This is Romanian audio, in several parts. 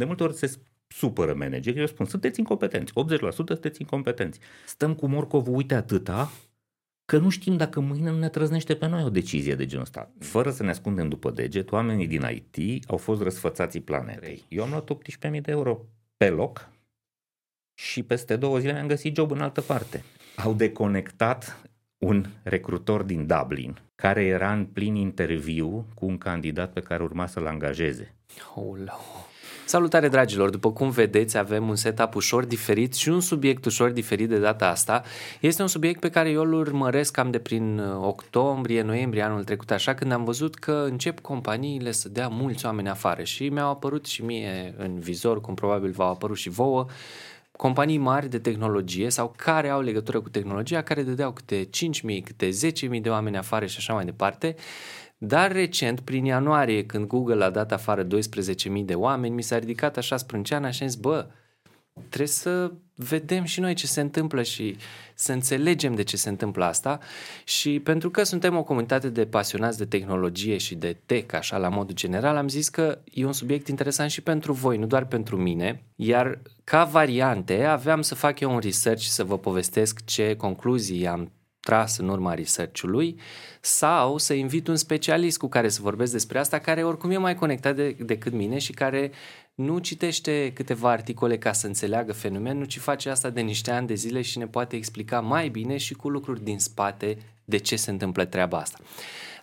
de multe ori se supără managerii, eu spun, sunteți incompetenți, 80% sunteți incompetenți. Stăm cu morcovul, uite atâta, că nu știm dacă mâine nu ne trăznește pe noi o decizie de genul ăsta. Fără să ne ascundem după deget, oamenii din IT au fost răsfățații planetei. Eu am luat 18.000 de euro pe loc și peste două zile mi-am găsit job în altă parte. Au deconectat un recrutor din Dublin care era în plin interviu cu un candidat pe care urma să-l angajeze. Oh, Salutare dragilor, după cum vedeți avem un setup ușor diferit și un subiect ușor diferit de data asta. Este un subiect pe care eu îl urmăresc cam de prin uh, octombrie, noiembrie anul trecut, așa când am văzut că încep companiile să dea mulți oameni afară și mi-au apărut și mie în vizor, cum probabil v-au apărut și vouă, companii mari de tehnologie sau care au legătură cu tehnologia, care dădeau câte 5.000, câte 10.000 de oameni afară și așa mai departe. Dar recent, prin ianuarie, când Google a dat afară 12.000 de oameni, mi s-a ridicat așa sprânceana și am zis, bă, trebuie să vedem și noi ce se întâmplă și să înțelegem de ce se întâmplă asta. Și pentru că suntem o comunitate de pasionați de tehnologie și de tech, așa la modul general, am zis că e un subiect interesant și pentru voi, nu doar pentru mine, iar ca variante aveam să fac eu un research și să vă povestesc ce concluzii am tras în urma research-ului sau să invit un specialist cu care să vorbesc despre asta, care oricum e mai conectat de, decât mine și care nu citește câteva articole ca să înțeleagă fenomenul, ci face asta de niște ani de zile și ne poate explica mai bine și cu lucruri din spate de ce se întâmplă treaba asta.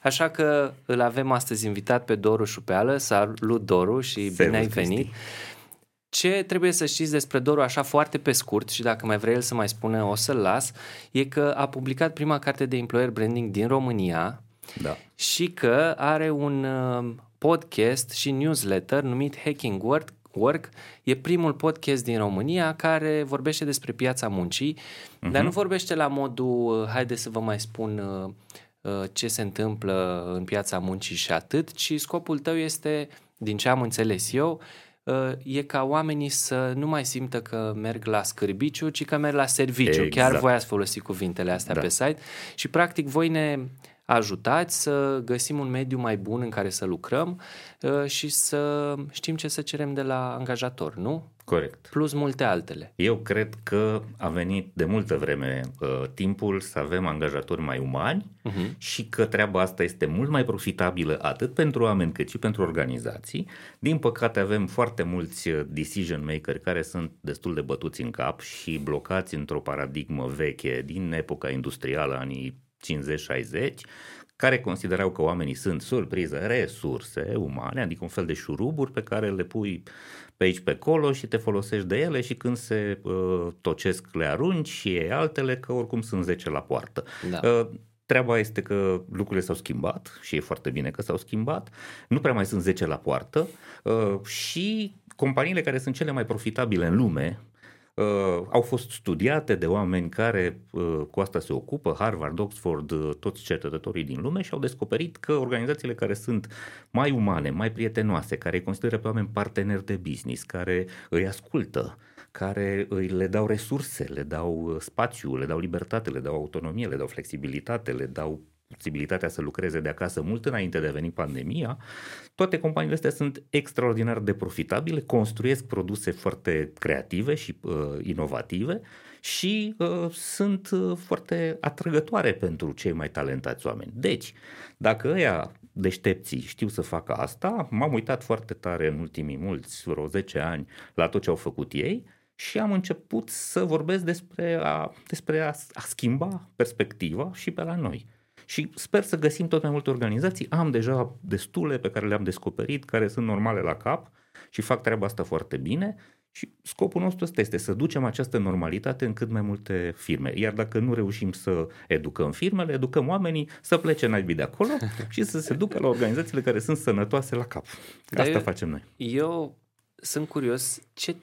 Așa că îl avem astăzi invitat pe Doru Șupeală. Salut Doru și Servus, bine ai venit. Cristi. Ce trebuie să știți despre Doru așa foarte pe scurt și dacă mai vrea el să mai spună o să-l las, e că a publicat prima carte de employer branding din România da. și că are un uh, podcast și newsletter numit Hacking Work, Work. E primul podcast din România care vorbește despre piața muncii, uh-huh. dar nu vorbește la modul, uh, haide să vă mai spun uh, ce se întâmplă în piața muncii și atât, ci scopul tău este, din ce am înțeles eu, Uh, e ca oamenii să nu mai simtă că merg la scârbiciu, ci că merg la serviciu. Exact. Chiar voi ați folosit cuvintele astea da. pe site și practic voi ne ajutați să găsim un mediu mai bun în care să lucrăm uh, și să știm ce să cerem de la angajator, nu? Corect. Plus multe altele. Eu cred că a venit de multă vreme uh, timpul să avem angajatori mai umani uh-huh. și că treaba asta este mult mai profitabilă atât pentru oameni cât și pentru organizații. Din păcate avem foarte mulți uh, decision maker care sunt destul de bătuți în cap și blocați într-o paradigmă veche din epoca industrială, anii 50-60, care considerau că oamenii sunt surpriză, resurse umane, adică un fel de șuruburi pe care le pui pe aici pe acolo și te folosești de ele și când se uh, tocesc le arunci și e altele că oricum sunt 10 la poartă. Da. Uh, Treaba este că lucrurile s-au schimbat și e foarte bine că s-au schimbat. Nu prea mai sunt 10 la poartă uh, și companiile care sunt cele mai profitabile în lume uh, au fost studiate de oameni care uh, cu asta se ocupă, Harvard, Oxford, uh, toți cercetătorii din lume și au descoperit că organizațiile care sunt mai umane, mai prietenoase, care îi consideră pe oameni parteneri de business, care îi ascultă, care îi le dau resurse, le dau uh, spațiu, le dau libertate, le dau autonomie, le dau flexibilitate, le dau posibilitatea să lucreze de acasă mult înainte de a veni pandemia, toate companiile astea sunt extraordinar de profitabile, construiesc produse foarte creative și uh, inovative și uh, sunt uh, foarte atrăgătoare pentru cei mai talentați oameni. Deci, dacă ăia deștepții știu să facă asta, m-am uitat foarte tare în ultimii mulți, vreo 10 ani, la tot ce au făcut ei și am început să vorbesc despre a, despre a, a schimba perspectiva și pe la noi și sper să găsim tot mai multe organizații. Am deja destule pe care le-am descoperit, care sunt normale la cap și fac treaba asta foarte bine și scopul nostru ăsta este să ducem această normalitate în cât mai multe firme. Iar dacă nu reușim să educăm firmele, educăm oamenii să plece naibii de acolo și să se ducă la organizațiile care sunt sănătoase la cap. Asta eu, facem noi. Eu sunt curios ce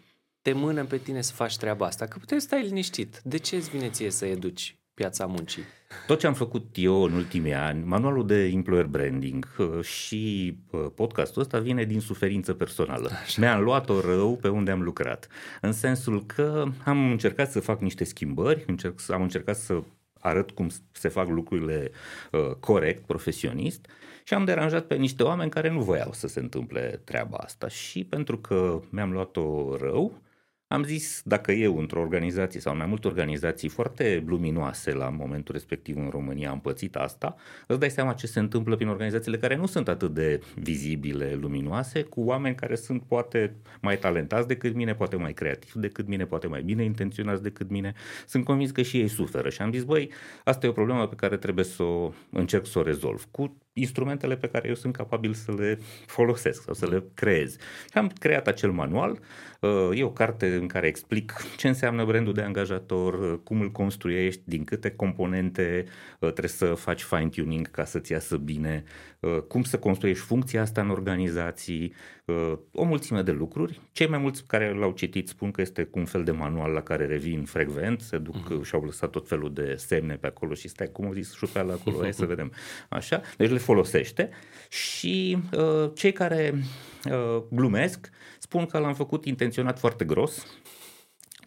te mână pe tine să faci treaba asta? Că puteți stai liniștit. De ce îți vine ție să educi piața muncii? Tot ce am făcut eu în ultimii ani, manualul de employer branding uh, și uh, podcastul ăsta vine din suferință personală. Așa. Mi-am luat-o rău pe unde am lucrat. În sensul că am încercat să fac niște schimbări, încerc, am încercat să arăt cum se fac lucrurile uh, corect, profesionist și am deranjat pe niște oameni care nu voiau să se întâmple treaba asta și pentru că mi-am luat-o rău, am zis, dacă eu într-o organizație sau mai multe organizații foarte luminoase la momentul respectiv în România am pățit asta, îți dai seama ce se întâmplă prin organizațiile care nu sunt atât de vizibile, luminoase, cu oameni care sunt poate mai talentați decât mine, poate mai creativi decât mine, poate mai bine intenționați decât mine. Sunt convins că și ei suferă și am zis, băi, asta e o problemă pe care trebuie să o încerc să o rezolv cu instrumentele pe care eu sunt capabil să le folosesc sau să le creez. Și am creat acel manual, e o carte în care explic ce înseamnă brandul de angajator, cum îl construiești, din câte componente trebuie să faci fine-tuning ca să-ți iasă bine, cum să construiești funcția asta în organizații, o mulțime de lucruri. Cei mai mulți care l-au citit spun că este cu un fel de manual la care revin frecvent, se duc uh-huh. și-au lăsat tot felul de semne pe acolo și stai, cum au zis, șupeala acolo, hai să vedem. Așa, deci le folosește și uh, cei care uh, glumesc spun că l-am făcut intenționat foarte gros,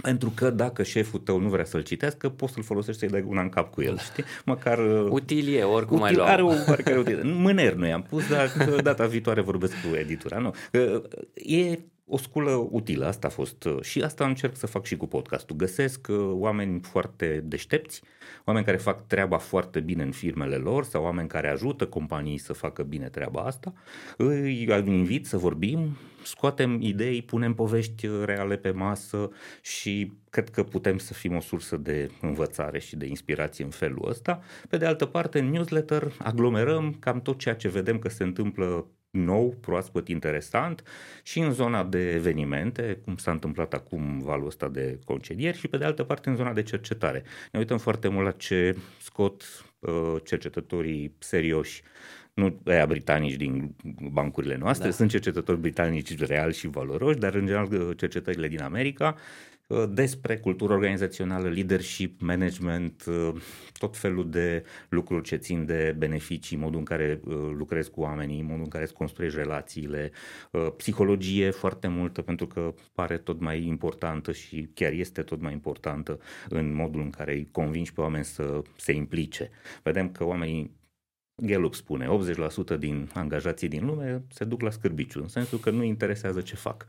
pentru că dacă șeful tău nu vrea să-l citească, poți să-l folosești să-i dai una în cap cu el, știi? Măcar... Uh, util e, oricum util, ai Are o oarecare util. Mâner nu i-am pus, dar data viitoare vorbesc cu editura. Nu. E o sculă utilă, asta a fost uh, și asta încerc să fac și cu podcastul. Găsesc uh, oameni foarte deștepți, oameni care fac treaba foarte bine în firmele lor sau oameni care ajută companii să facă bine treaba asta. Îi invit să vorbim, scoatem idei, punem povești reale pe masă și cred că putem să fim o sursă de învățare și de inspirație în felul ăsta. Pe de altă parte, în newsletter aglomerăm cam tot ceea ce vedem că se întâmplă nou, proaspăt, interesant și în zona de evenimente, cum s-a întâmplat acum valul ăsta de concedieri și pe de altă parte în zona de cercetare. Ne uităm foarte mult la ce scot uh, cercetătorii serioși nu aia britanici din bancurile noastre, da. sunt cercetători britanici reali și valoroși, dar în general cercetările din America Uh, despre cultură organizațională, leadership, management, uh, tot felul de lucruri ce țin de beneficii, modul în care uh, lucrezi cu oamenii, modul în care îți construiești relațiile, psihologie foarte multă pentru că pare tot mai importantă și chiar este tot mai importantă în modul în care îi convingi pe oameni să se implice. Vedem că oamenii Gallup spune, 80% din angajații din lume se duc la scârbiciu, în sensul că nu interesează ce fac.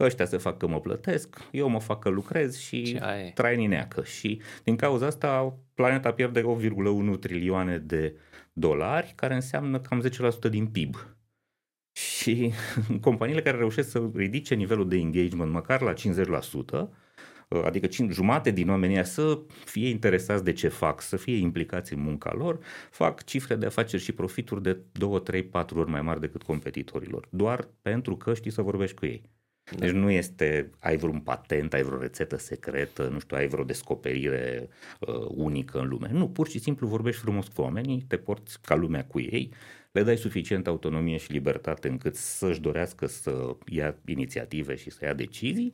Ăștia se fac că mă plătesc, eu mă fac că lucrez și trai nineacă. Și din cauza asta planeta pierde 8,1 trilioane de dolari, care înseamnă cam 10% din PIB. Și companiile care reușesc să ridice nivelul de engagement măcar la 50%, Uh, adică jumate din oamenii să fie interesați de ce fac, să fie implicați în munca lor, fac cifre de afaceri și profituri de 2, 3, 4 ori mai mari decât competitorilor, doar pentru că știi să vorbești cu ei. Da. Deci nu este, ai vreun patent, ai vreo rețetă secretă, nu știu, ai vreo descoperire uh, unică în lume. Nu, pur și simplu vorbești frumos cu oamenii, te porți ca lumea cu ei, le dai suficient autonomie și libertate încât să-și dorească să ia inițiative și să ia decizii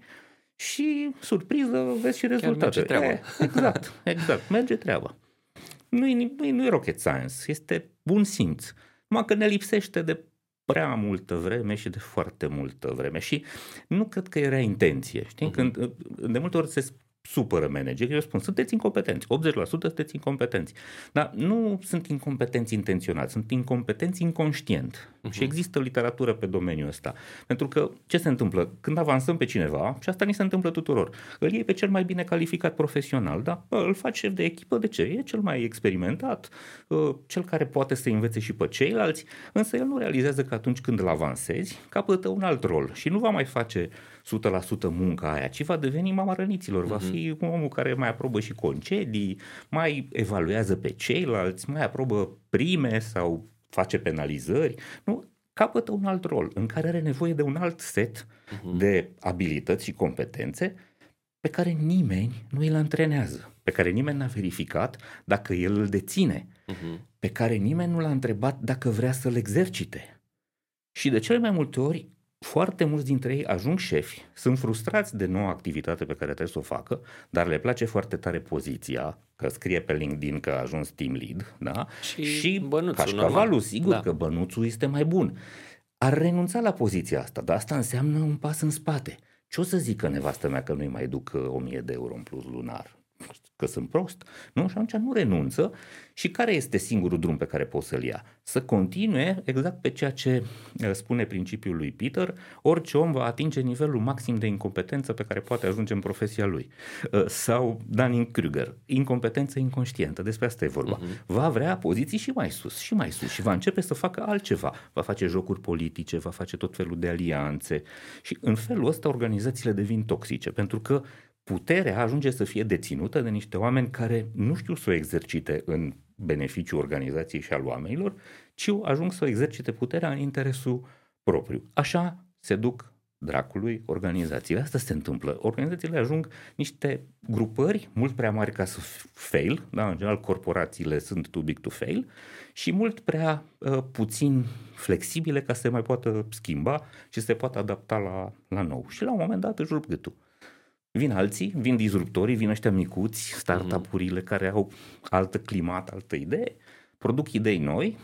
și, surpriză, vezi și rezultate. treaba. E, exact, exact, merge treaba. Nu e, nu, e, nu e rocket science, este bun simț. Numai că ne lipsește de prea multă vreme și de foarte multă vreme și nu cred că era intenție. Știi? Uh-huh. Când de multe ori se supără managerii, eu spun, sunteți incompetenți, 80% sunteți incompetenți. Dar nu sunt incompetenți intenționat, sunt incompetenți inconștient. Uh-huh. Și există literatură pe domeniul ăsta. Pentru că ce se întâmplă? Când avansăm pe cineva, și asta ni se întâmplă tuturor, îl iei pe cel mai bine calificat profesional, da? îl faci șef de echipă, de ce? E cel mai experimentat, ă, cel care poate să învețe și pe ceilalți, însă el nu realizează că atunci când îl avansezi, capătă un alt rol și nu va mai face 100% munca aia, ci va deveni mama răniților, uh-huh. va mhm. fi omul care mai aprobă și concedii, mai evaluează pe ceilalți, mai aprobă prime sau face penalizări. Nu, capătă un alt rol în care are nevoie de un alt set uh-huh. de abilități și competențe pe care nimeni nu îl antrenează, pe care nimeni n-a verificat dacă el îl deține, uh-huh. pe care nimeni nu l-a întrebat dacă vrea să-l exercite. Și de cele mai multe ori foarte mulți dintre ei ajung șefi, sunt frustrați de noua activitate pe care trebuie să o facă, dar le place foarte tare poziția, că scrie pe LinkedIn că a ajuns team lead, da? Și, și bănuțul, cașcavalul, sigur da. că bănuțul este mai bun. Ar renunța la poziția asta, dar asta înseamnă un pas în spate. Ce o să zică nevastă mea că nu-i mai duc 1000 uh, de euro în plus lunar? Că sunt prost, nu? Și atunci nu renunță și care este singurul drum pe care poți să-l ia? Să continue exact pe ceea ce uh, spune principiul lui Peter, orice om va atinge nivelul maxim de incompetență pe care poate ajunge în profesia lui. Uh, sau Dunning-Kruger, incompetență inconștientă, despre asta e vorba. Uh-huh. Va vrea poziții și mai sus, și mai sus și va începe să facă altceva. Va face jocuri politice, va face tot felul de alianțe și în felul ăsta organizațiile devin toxice, pentru că puterea ajunge să fie deținută de niște oameni care nu știu să o exercite în beneficiul organizației și al oamenilor, ci ajung să o exercite puterea în interesul propriu. Așa se duc dracului organizațiile. Asta se întâmplă. Organizațiile ajung niște grupări mult prea mari ca să fail, da? în general corporațiile sunt too big to fail, și mult prea uh, puțin flexibile ca să se mai poată schimba și să se poată adapta la, la nou. Și la un moment dat își rup gâtul. Vin alții, vin disruptorii, vin ăștia micuți, startup-urile care au altă climat, altă idee, produc idei noi,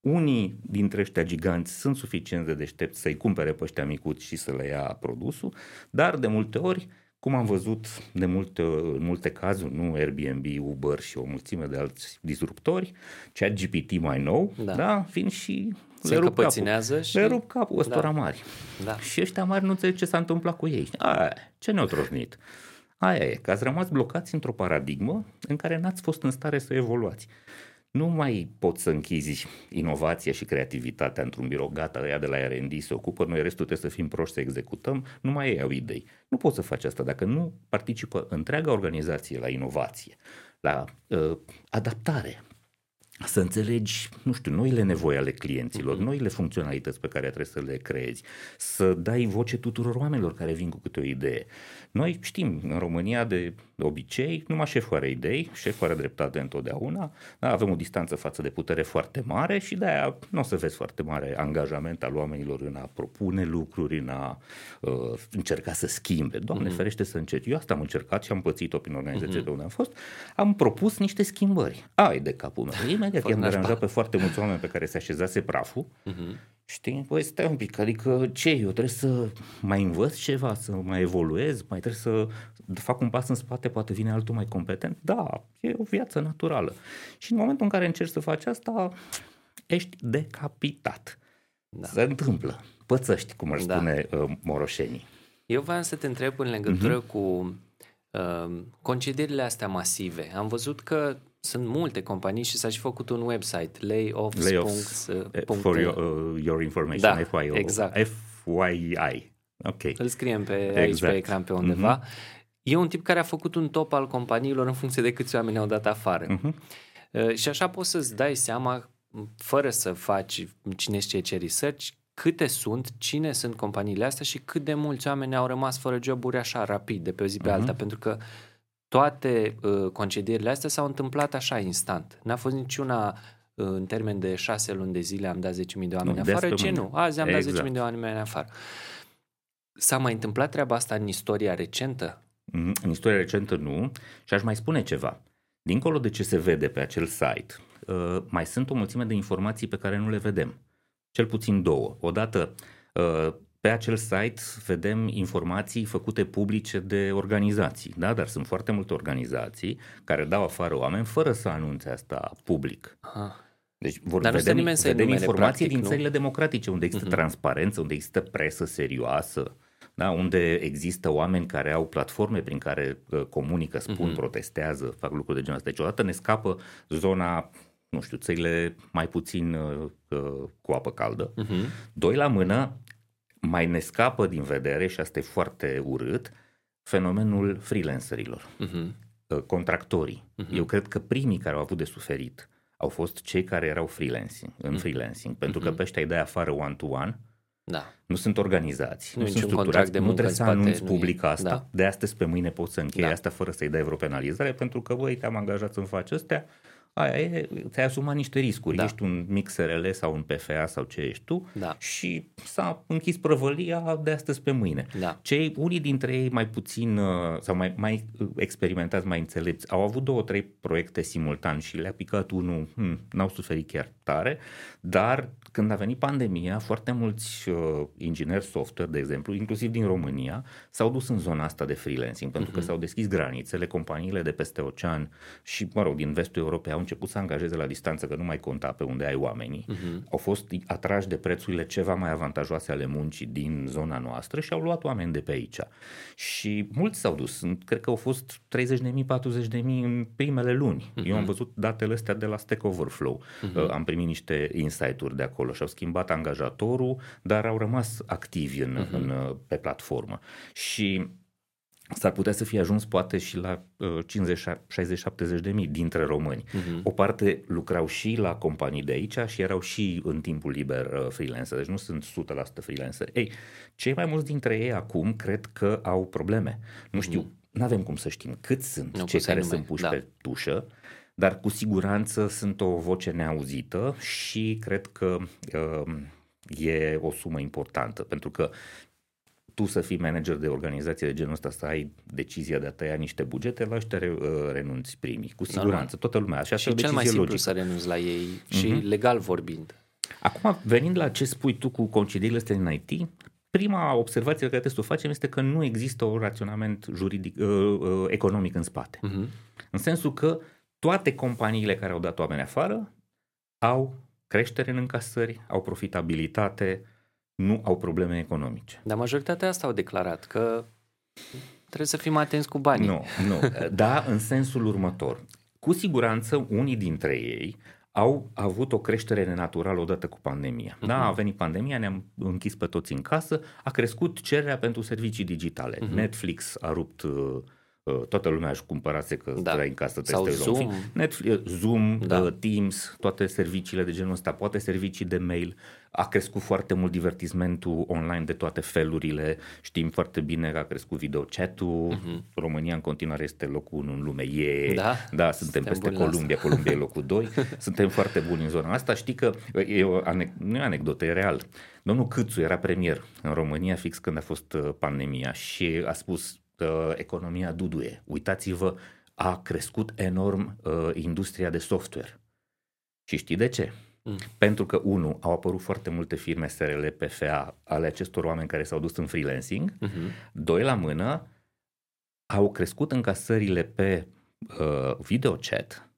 unii dintre ăștia giganți sunt suficient de deștepți să-i cumpere pe ăștia micuți și să le ia produsul, dar de multe ori, cum am văzut de multe, în multe cazuri, nu Airbnb, Uber și o mulțime de alți disruptori, chat GPT mai nou, da, da vin și se le rup capul. Și... Le rup capul ăstora da. mari. Da. Și ăștia mari nu înțeleg ce s-a întâmplat cu ei. Aia, ce ne-au trosnit? Aia e, că ați rămas blocați într-o paradigmă în care n-ați fost în stare să evoluați. Nu mai poți să închizi inovația și creativitatea într-un birou, gata, ăia de la R&D se ocupă, noi restul trebuie să fim proști să executăm, nu mai ei au idei. Nu poți să faci asta dacă nu participă întreaga organizație la inovație, la uh, adaptare, să înțelegi, nu știu, noile nevoi ale clienților, uh-huh. noile funcționalități pe care trebuie să le creezi, să dai voce tuturor oamenilor care vin cu câte o idee. Noi știm, în România de obicei, numai șeful are idei, șeful are dreptate întotdeauna, da, avem o distanță față de putere foarte mare și de-aia nu o să vezi foarte mare angajament al oamenilor în a propune lucruri, în a uh, încerca să schimbe. Doamne uh-huh. ferește să încerci. Eu asta am încercat și am pățit-o prin organizația uh-huh. unde am fost. Am propus niște schimbări. Ai de capul meu. Imediat i-am deranjat pe foarte mulți oameni pe care se așezase praful uh-huh. Știi? Păi stai un pic, adică ce, eu trebuie să mai învăț ceva, să mai evoluez, mai trebuie să fac un pas în spate, poate vine altul mai competent? Da, e o viață naturală. Și în momentul în care încerci să faci asta, ești decapitat. Da. Se întâmplă. Pățăști, cum ar da. spune uh, moroșenii. Eu vreau să te întreb în legătură uh-huh. cu uh, concedierile astea masive. Am văzut că sunt multe companii și s-a și făcut un website, layoffs. Layoffs uh, for your, uh, your information, da, FYO, exact. FYI. Ok. Îl scriem pe, exact. aici pe ecran pe undeva. Uh-huh. E un tip care a făcut un top al companiilor în funcție de câți oameni au dat afară. Uh-huh. Uh, și așa poți să-ți dai seama, fără să faci cine știe ce research, câte sunt, cine sunt companiile astea și cât de mulți oameni au rămas fără joburi așa rapid, de pe o zi pe uh-huh. alta, pentru că toate uh, concedierile astea s-au întâmplat așa instant. N-a fost niciuna uh, în termen de șase luni de zile am dat 10.000 de oameni nu, afară, ce nu? Azi am exact. dat 10.000 de oameni afară. S-a mai întâmplat treaba asta în istoria recentă? Mm, în istoria recentă nu și aș mai spune ceva. Dincolo de ce se vede pe acel site, uh, mai sunt o mulțime de informații pe care nu le vedem. Cel puțin două. Odată, uh, pe acel site vedem informații făcute publice de organizații, da? dar sunt foarte multe organizații care dau afară oameni fără să anunțe asta public. Aha. Deci vor, dar vedem, vedem informații practic, din nu? țările democratice, unde există uh-huh. transparență, unde există presă serioasă, da? unde există oameni care au platforme prin care uh, comunică, spun, uh-huh. protestează, fac lucruri de genul ăsta. Deci odată ne scapă zona nu știu, țările mai puțin uh, uh cu apă caldă. Uh-huh. Doi la mână, mai ne scapă din vedere, și asta e foarte urât, fenomenul freelancerilor, uh-huh. contractorii. Uh-huh. Eu cred că primii care au avut de suferit au fost cei care erau freelancing, în uh-huh. freelancing, pentru uh-huh. că pe ăștia îi dai afară one-to-one, da. nu sunt organizați, nu, nu sunt structurați, de nu trebuie să anunți public asta, da. de astăzi pe mâine poți să închei da. asta fără să-i dai vreo penalizare, pentru că, băi, te-am angajat să-mi faci astea, aia e, ți-ai asumat niște riscuri. Da. Ești un mic SRL sau un PFA sau ce ești tu da. și s-a închis prăvălia de astăzi pe mâine. Da. Cei, unii dintre ei mai puțin uh, sau mai, mai experimentați, mai înțelepți, au avut două, trei proiecte simultan și le-a picat unul, hmm, n-au suferit chiar tare, dar când a venit pandemia, foarte mulți uh, ingineri software, de exemplu, inclusiv din România, s-au dus în zona asta de freelancing, pentru uh-huh. că mhm. s-au deschis granițele, companiile de peste ocean și, mă rog, din vestul Europei au început să angajeze la distanță, că nu mai conta pe unde ai oamenii. Uh-huh. Au fost atrași de prețurile ceva mai avantajoase ale muncii din zona noastră și au luat oameni de pe aici. Și mulți s-au dus, cred că au fost 30.000, 40.000 în primele luni. Uh-huh. Eu am văzut datele astea de la Stack Overflow. Uh-huh. Am primit niște insight-uri de acolo și au schimbat angajatorul, dar au rămas activi în, uh-huh. în, pe platformă. Și s-ar putea să fie ajuns poate și la uh, 50, 60, 70 de mii dintre români. Uh-huh. O parte lucrau și la companii de aici și erau și în timpul liber uh, freelancer, deci nu sunt 100% freelancer. Ei, cei mai mulți dintre ei acum cred că au probleme. Nu știu, uh-huh. nu avem cum să știm cât sunt nu cei care sunt puși da. pe tușă, dar cu siguranță sunt o voce neauzită și cred că uh, e o sumă importantă, pentru că tu să fii manager de organizație de genul ăsta, să ai decizia de a tăia niște bugete, la ăștia uh, renunți primii, cu siguranță, toată lumea. Așa și cel mai simplu logică. să renunți la ei și uh-huh. legal vorbind. Acum, venind la ce spui tu cu concedierile astea în IT, prima observație pe care trebuie să o facem este că nu există un raționament juridic, uh, uh, economic în spate. Uh-huh. În sensul că toate companiile care au dat oameni afară au creștere în încasări, au profitabilitate, nu au probleme economice. Dar majoritatea asta au declarat că trebuie să fim atenți cu banii. Nu, nu. Da, în sensul următor. Cu siguranță unii dintre ei au avut o creștere nenaturală odată cu pandemia. Uh-huh. Da, a venit pandemia, ne-am închis pe toți în casă, a crescut cererea pentru servicii digitale. Uh-huh. Netflix a rupt uh, toată lumea își cumpărase că da. în casă Sau Zoom. Netflix, Zoom, da. Uh, Teams, toate serviciile de genul ăsta, poate servicii de mail. A crescut foarte mult divertismentul online de toate felurile. Știm foarte bine că a crescut video chat-ul. Uh-huh. România în continuare este locul 1 în lume. E, da? da, suntem, suntem peste Columbia. Asta. Columbia e locul 2. suntem foarte buni în zona asta. Știi că e o anec- nu e o anecdotă, e real. Domnul Câțu era premier în România fix când a fost uh, pandemia și a spus uh, economia duduie. Uitați-vă, a crescut enorm uh, industria de software. Și știi de ce? Mm. Pentru că, unu, au apărut foarte multe firme SRL, PFA ale acestor oameni care s-au dus în freelancing. Mm-hmm. Doi la mână, au crescut încasările pe uh, videochat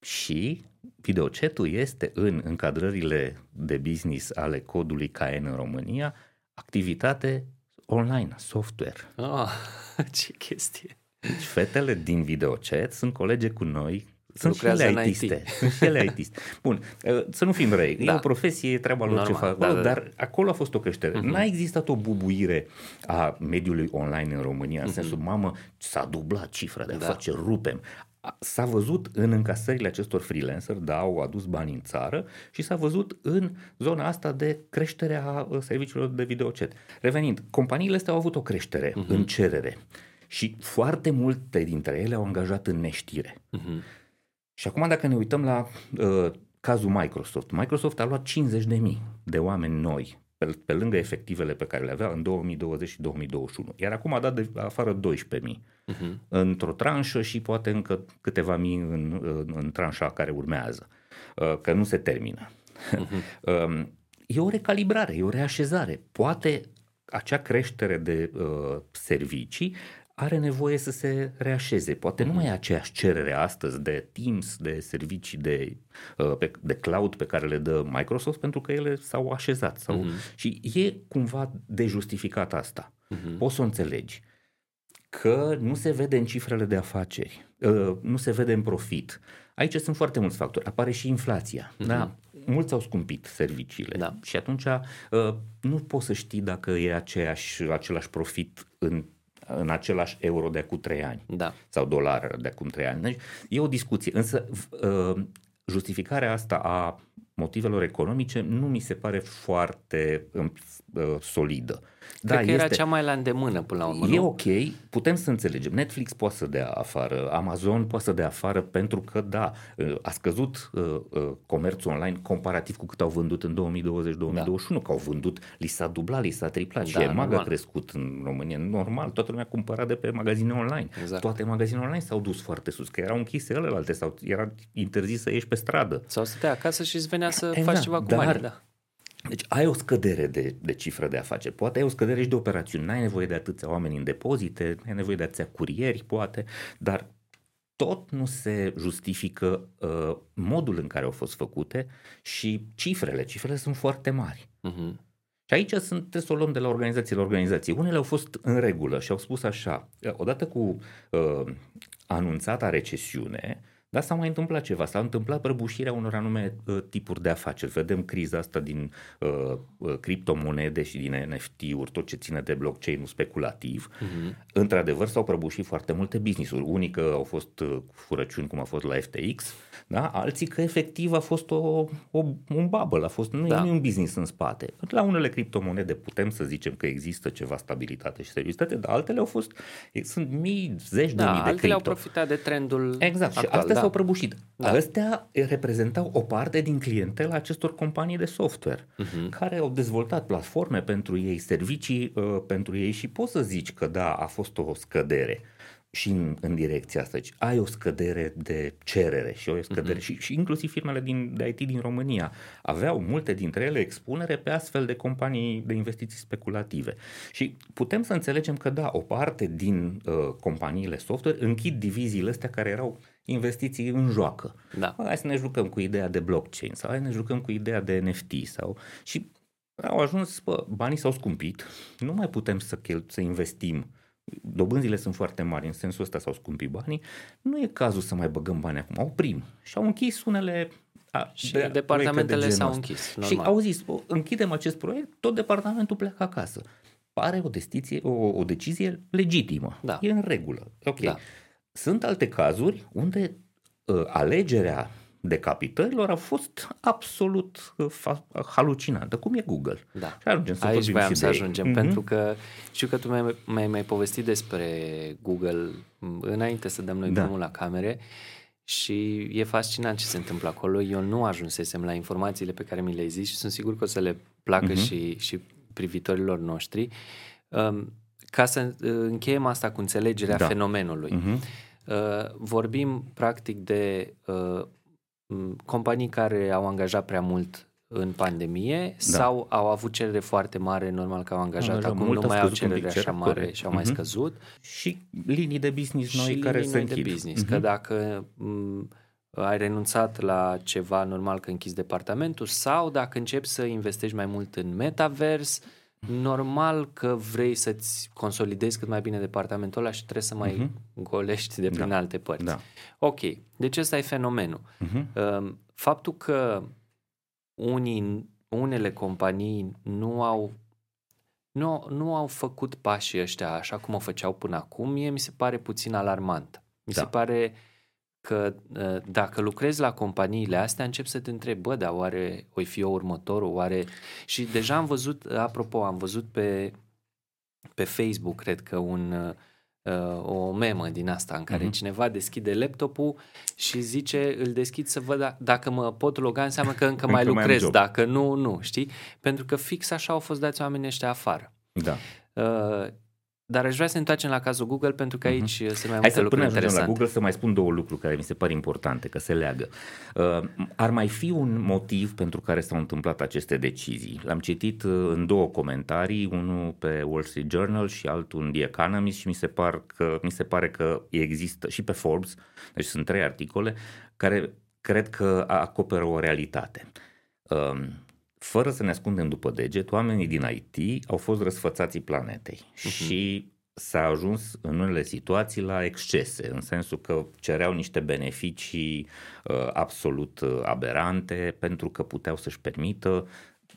și videochatul este în încadrările de business ale codului KN în România activitate online, software. Ah, ce chestie! Deci fetele din videochat sunt colege cu noi, sunt și ele IT. Sunt și ele IT. Bun, uh, să nu fim răi. Da. E o profesie, e treaba lor Normal, ce fac. Da, da, dar acolo a fost o creștere. Uh-huh. N-a existat o bubuire a mediului online în România, în uh-huh. sensul, mamă, s-a dublat cifra de da. afaceri, rupem s-a văzut în încasările acestor freelancer, da, au adus bani în țară și s-a văzut în zona asta de creștere a uh, serviciilor de videochat. Revenind, companiile astea au avut o creștere uh-huh. în cerere și foarte multe dintre ele au angajat în neștire. Uh-huh. Și acum dacă ne uităm la uh, cazul Microsoft, Microsoft a luat 50.000 de oameni noi pe, pe lângă efectivele pe care le avea în 2020 și 2021. Iar acum a dat de afară 12.000 uh-huh. într-o tranșă și poate încă câteva mii în, în, în tranșa care urmează, uh, că nu se termină. Uh-huh. E o recalibrare, e o reașezare. Poate acea creștere de uh, servicii are nevoie să se reașeze. Poate nu mai e aceeași cerere astăzi de Teams, de servicii de, uh, de cloud pe care le dă Microsoft pentru că ele s-au așezat. Sau, uh-huh. Și e cumva de justificat asta. Uh-huh. Poți să o înțelegi. Că nu se vede în cifrele de afaceri, uh, nu se vede în profit. Aici sunt foarte mulți factori. Apare și inflația. Uh-huh. Da? Mulți au scumpit serviciile da. și atunci uh, nu poți să știi dacă e aceeași, același profit în în același euro de acum trei ani da. sau dolar de acum trei ani. Deci e o discuție, însă uh, justificarea asta a motivelor economice nu mi se pare foarte uh, solidă. Da, Cred că este, era cea mai la îndemână până la urmă. E nu? ok, putem să înțelegem. Netflix poate să dea afară, Amazon poate să dea afară pentru că, da, a scăzut uh, uh, comerțul online comparativ cu cât au vândut în 2020-2021, da. că au vândut, li s-a dublat, li s-a triplat da, și EMAG a crescut în România. Normal, toată lumea cumpăra de pe magazine online. Exact. Toate magazinele online s-au dus foarte sus, că erau închise alte sau era interzis să ieși pe stradă. Sau să te acasă și îți venea oportunitatea să exact, faci ceva cu dar, bani. Da. Deci ai o scădere de, de cifră de afaceri, poate ai o scădere și de operațiuni, n-ai nevoie de atâția oameni în depozite, ai nevoie de atâția curieri, poate, dar tot nu se justifică uh, modul în care au fost făcute și cifrele. Cifrele sunt foarte mari. Uh-huh. Și aici sunt, trebuie să o luăm de la organizație la organizație. Unele au fost în regulă și au spus așa, odată cu uh, anunțata recesiune, dar s-a mai întâmplat ceva, s-a întâmplat prăbușirea unor anume uh, tipuri de afaceri. Vedem criza asta din uh, uh, criptomonede și din NFT-uri, tot ce ține de blockchain speculativ. Uh-huh. Într-adevăr s-au prăbușit foarte multe business-uri. Unii că au fost uh, furăciuni, cum a fost la FTX, da? alții că efectiv a fost o, o, un bubble, a fost, nu da. e un business în spate. La unele criptomonede putem să zicem că există ceva stabilitate și seriozitate, dar altele au fost, sunt mii, zeci da, de mii de cripto. au profitat de trendul Exact, actual, și astea da. s-au prăbușit. Da. Astea reprezentau o parte din clientela acestor companii de software, uh-huh. care au dezvoltat platforme pentru ei, servicii uh, pentru ei și poți să zici că da, a fost o scădere și în, în direcția asta. Deci ai o scădere de cerere și o scădere uh-huh. și, și inclusiv firmele din, de IT din România aveau multe dintre ele expunere pe astfel de companii de investiții speculative. Și putem să înțelegem că da, o parte din uh, companiile software închid diviziile astea care erau investiții în joacă. Da. Hai să ne jucăm cu ideea de blockchain sau hai să ne jucăm cu ideea de NFT sau și au ajuns, bă, banii s-au scumpit, nu mai putem să, chel- să investim dobânzile sunt foarte mari, în sensul ăsta s-au scumpit banii, nu e cazul să mai băgăm bani acum. Au prim și au închis unele a, și de, departamentele de s-au închis. Normal. Și au zis, închidem acest proiect, tot departamentul pleacă acasă. Pare o, decizie, o, o decizie legitimă. Da. E în regulă. Ok. Da. Sunt alte cazuri unde uh, alegerea decapitărilor a fost absolut uh, halucinantă, cum e Google. Da. Și ajungem să Aici voiam să ajungem, mm-hmm. pentru că știu că tu mi-ai, mi-ai mai povestit despre Google înainte să dăm noi da. drumul la camere și e fascinant ce se întâmplă acolo. Eu nu ajunsesem la informațiile pe care mi le-ai zis și sunt sigur că o să le placă mm-hmm. și, și privitorilor noștri. Um, ca să uh, încheiem asta cu înțelegerea da. fenomenului. Mm-hmm. Uh, vorbim practic de uh, companii care au angajat prea mult în pandemie da. sau au avut cerere foarte mare, normal că au angajat, acum mult, nu mai au cerere așa mare corect. și au uh-huh. mai mhm. scăzut. Și linii de business noi și care se închid. de business, uh-huh. că dacă m- ai renunțat la ceva, normal că închizi departamentul sau dacă începi să investești mai mult în metavers, normal că vrei să-ți consolidezi cât mai bine departamentul ăla și trebuie să mai uh-huh. golești de prin da. alte părți. Da. Ok, deci ăsta e fenomenul. Uh-huh. Faptul că unii, unele companii nu au nu, nu au făcut pașii ăștia așa cum o făceau până acum, mie mi se pare puțin alarmant. Mi da. se pare că ă, dacă lucrezi la companiile astea, încep să te întrebi, bă, dar oare o fi eu următorul, oare... Și deja am văzut, apropo, am văzut pe, pe Facebook, cred că un, ă, o memă din asta în care uh-huh. cineva deschide laptopul și zice, îl deschid să văd dacă mă pot loga, înseamnă că încă mai lucrez, mai dacă nu, nu, știi? Pentru că fix așa au fost dați oamenii ăștia afară. Da. Uh, dar aș vrea să ne întoarcem la cazul Google pentru că aici uh-huh. sunt mai multe Hai lucruri interesante. la Google să mai spun două lucruri care mi se par importante, că se leagă. Uh, ar mai fi un motiv pentru care s-au întâmplat aceste decizii. L-am citit uh, în două comentarii, unul pe Wall Street Journal și altul în The Economist și mi se, par că, mi se pare că există și pe Forbes, deci sunt trei articole care cred că acoperă o realitate. Uh, fără să ne ascundem după deget, oamenii din IT au fost răsfățații planetei uh-huh. și s-a ajuns în unele situații la excese, în sensul că cereau niște beneficii uh, absolut uh, aberante pentru că puteau să-și permită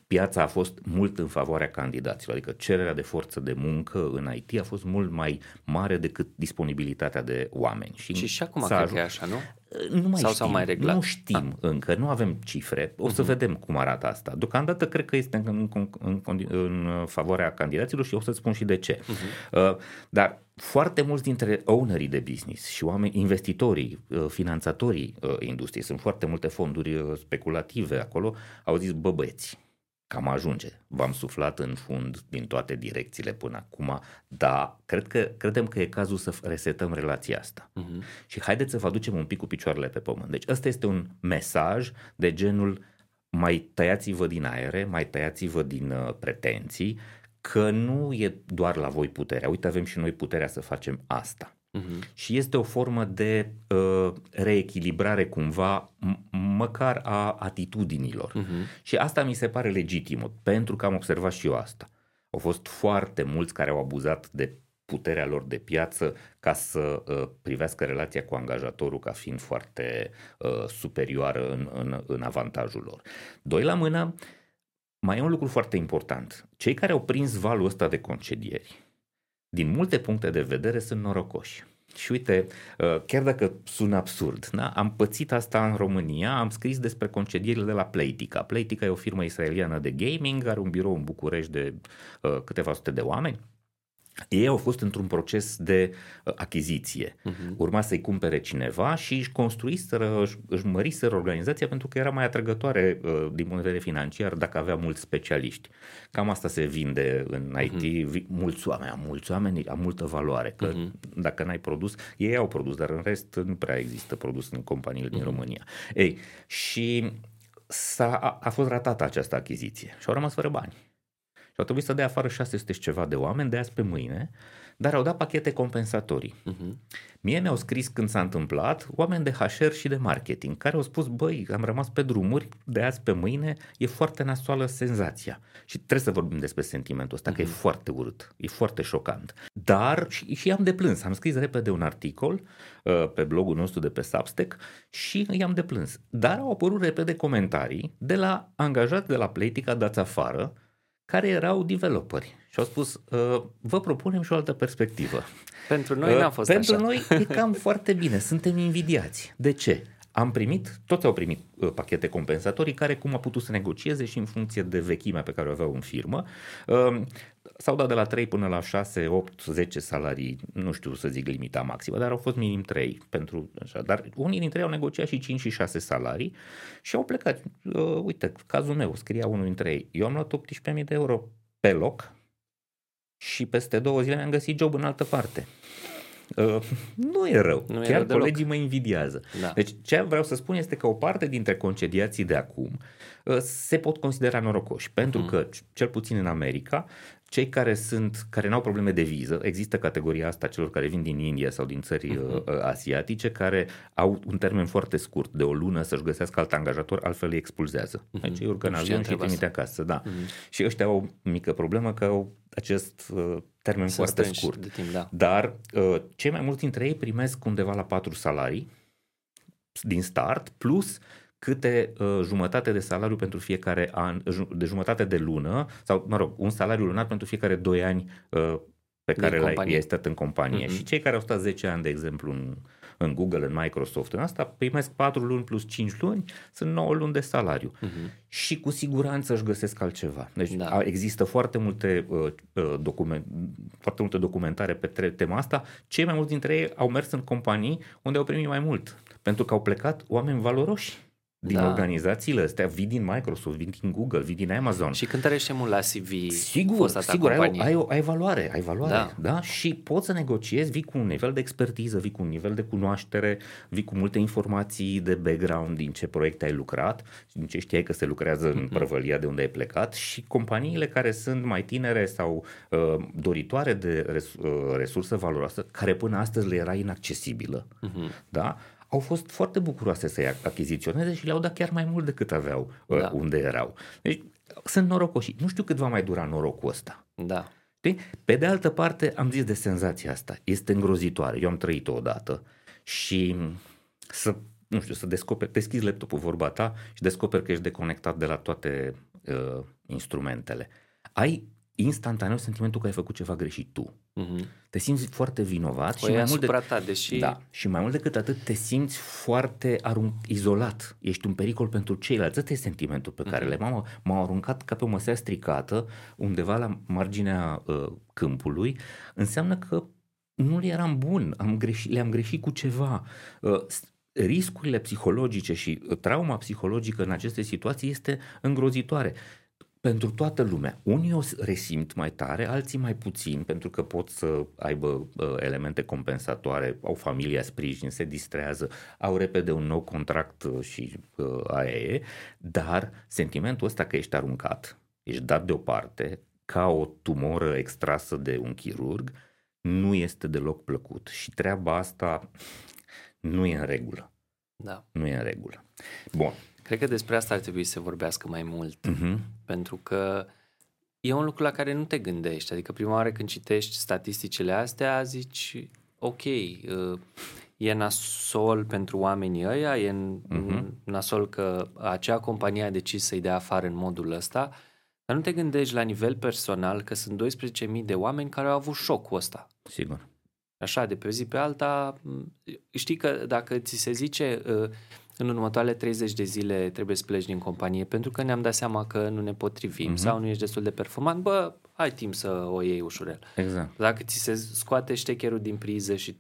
piața a fost mult în favoarea candidaților, adică cererea de forță de muncă în IT a fost mult mai mare decât disponibilitatea de oameni. Și, și și acum cred ajuns... că e așa, nu? Nu mai sau, știm, sau mai reglat? Nu știm ah. încă, nu avem cifre. O să uh-huh. vedem cum arată asta. Deocamdată cred că este în, în, în, în favoarea candidaților și o să spun și de ce. Uh-huh. Uh, dar foarte mulți dintre ownerii de business și oameni, investitorii, uh, finanțatorii uh, industriei, sunt foarte multe fonduri uh, speculative acolo, au zis, bă băieți, cam ajunge. V-am suflat în fund din toate direcțiile până acum, dar cred că, credem că e cazul să resetăm relația asta. Uh-huh. Și haideți să vă aducem un pic cu picioarele pe pământ. Deci ăsta este un mesaj de genul mai tăiați-vă din aere, mai tăiați-vă din uh, pretenții, că nu e doar la voi puterea. Uite, avem și noi puterea să facem asta. Uh-huh. Și este o formă de uh, reechilibrare cumva, m- măcar a atitudinilor. Uh-huh. Și asta mi se pare legitimă, pentru că am observat și eu asta. Au fost foarte mulți care au abuzat de puterea lor de piață ca să uh, privească relația cu angajatorul ca fiind foarte uh, superioară în, în, în avantajul lor. Doi la mână, mai e un lucru foarte important. Cei care au prins valul ăsta de concedieri, din multe puncte de vedere, sunt norocoși. Și uite, uh, chiar dacă sună absurd, da? am pățit asta în România, am scris despre concedierile de la Playtica. Playtica e o firmă israeliană de gaming, are un birou în București de uh, câteva sute de oameni ei au fost într-un proces de uh, achiziție. Uh-huh. Urma să-i cumpere cineva și își construiseră, își măriseră organizația pentru că era mai atrăgătoare uh, din punct de vedere financiar dacă avea mulți specialiști. Cam asta se vinde în IT. Uh-huh. Mulți oameni, mulți oameni, am multă valoare. Că uh-huh. dacă n-ai produs, ei au produs, dar în rest nu prea există produs în companiile uh-huh. din România. Ei, și s-a, a, a fost ratată această achiziție și au rămas fără bani au trebuit să dea afară 600 și ceva de oameni de azi pe mâine, dar au dat pachete compensatorii. Uh-huh. Mie mi-au scris când s-a întâmplat oameni de HR și de marketing care au spus, băi, am rămas pe drumuri, de azi pe mâine e foarte nasoală senzația. Și trebuie să vorbim despre sentimentul ăsta, uh-huh. că e foarte urât, e foarte șocant. Dar și, și am deplâns, am scris repede un articol uh, pe blogul nostru de pe Substack și i-am deplâns. Dar au apărut repede comentarii de la angajați de la Playtica dați afară, care erau developeri și au spus, uh, vă propunem și o altă perspectivă. Pentru noi n-a fost Pentru așa. noi e cam foarte bine, suntem invidiați. De ce? Am primit, toți au primit uh, pachete compensatorii care cum a putut să negocieze și în funcție de vechimea pe care o aveau în firmă. Uh, s-au dat de la 3 până la 6, 8, 10 salarii, nu știu să zic limita maximă, dar au fost minim 3 pentru așa. Dar unii dintre ei au negociat și 5 și 6 salarii și au plecat. Uh, uite, cazul meu, scria unul dintre ei. Eu am luat 18.000 de euro pe loc și peste două zile mi-am găsit job în altă parte. Uh, nu e rău. Nu Chiar e rău colegii deloc. mă invidiază. Da. Deci ce vreau să spun este că o parte dintre concediații de acum uh, se pot considera norocoși, pentru uh-huh. că, cel puțin în America, cei care sunt, care nu au probleme de viză, există categoria asta celor care vin din India sau din țări uh-huh. asiatice, care au un termen foarte scurt, de o lună, să-și găsească alt angajator, altfel îi expulzează. Uh-huh. Deci îi urcă în avion și îi trimite acasă. Da. Uh-huh. Și ăștia au o mică problemă că au acest uh, termen Să foarte scurt. De timp, da. Dar uh, cei mai mulți dintre ei primesc undeva la patru salarii din start, plus câte uh, jumătate de salariu pentru fiecare an, de jumătate de lună, sau, mă rog, un salariu lunar pentru fiecare doi ani uh, pe care l-ai stat în companie. Uh-huh. Și cei care au stat 10 ani, de exemplu, în, în Google, în Microsoft, în asta, primesc 4 luni plus 5 luni, sunt 9 luni de salariu. Uh-huh. Și cu siguranță își găsesc altceva. Deci da. există foarte multe, uh, uh, document, foarte multe documentare pe tema asta. Cei mai mulți dintre ei au mers în companii unde au primit mai mult, pentru că au plecat oameni valoroși din da. organizațiile astea, vii din Microsoft, vii din Google, vii din Amazon. Și cântărește mult la CV Sigur, sigur, ai, ai, ai valoare, ai valoare, da. da? Și poți să negociezi, vii cu un nivel de expertiză, vii cu un nivel de cunoaștere, vii cu multe informații de background din ce proiecte ai lucrat, din ce știai că se lucrează în mm-hmm. prăvălia de unde ai plecat și companiile care sunt mai tinere sau uh, doritoare de res, uh, resursă valoroasă, care până astăzi le era inaccesibilă, mm-hmm. da? Au fost foarte bucuroase să-i achiziționeze și le-au dat chiar mai mult decât aveau uh, da. unde erau. Deci sunt norocoși. Nu știu cât va mai dura norocul ăsta. Da. Pe de altă parte, am zis de senzația asta. Este îngrozitoare. Eu am trăit-o odată și să, nu știu, să descoperi, deschizi laptopul vorba ta și descoperi că ești deconectat de la toate uh, instrumentele. Ai instantaneu sentimentul că ai făcut ceva greșit tu. Uh-huh. Te simți foarte vinovat și mai, mult de... ta, deși... da, și mai mult decât atât te simți foarte arun... izolat. Ești un pericol pentru ceilalți. Ăsta e sentimentul pe care uh-huh. le m-au, m-au aruncat ca pe o măsea stricată undeva la marginea uh, câmpului. Înseamnă că nu le eram bun, am greșit, le-am greșit cu ceva. Uh, riscurile psihologice și uh, trauma psihologică în aceste situații este îngrozitoare pentru toată lumea. Unii o resimt mai tare, alții mai puțin, pentru că pot să aibă uh, elemente compensatoare, au familia sprijin, se distrează, au repede un nou contract uh, și uh, aia e, dar sentimentul ăsta că ești aruncat, ești dat deoparte, ca o tumoră extrasă de un chirurg, nu este deloc plăcut și treaba asta nu e în regulă. Da. Nu e în regulă. Bun. Cred că despre asta ar trebui să vorbească mai mult, uh-huh. pentru că e un lucru la care nu te gândești. Adică prima oară când citești statisticile astea, zici, ok, uh, e nasol pentru oamenii ăia, e uh-huh. nasol că acea companie a decis să-i dea afară în modul ăsta, dar nu te gândești la nivel personal că sunt 12.000 de oameni care au avut șocul ăsta. Sigur. Așa, de pe o zi pe alta, știi că dacă ți se zice uh, în următoarele 30 de zile trebuie să pleci din companie pentru că ne-am dat seama că nu ne potrivim uh-huh. sau nu ești destul de performant, bă, ai timp să o iei ușurel. Exact. Dacă ți se scoate ștecherul din priză și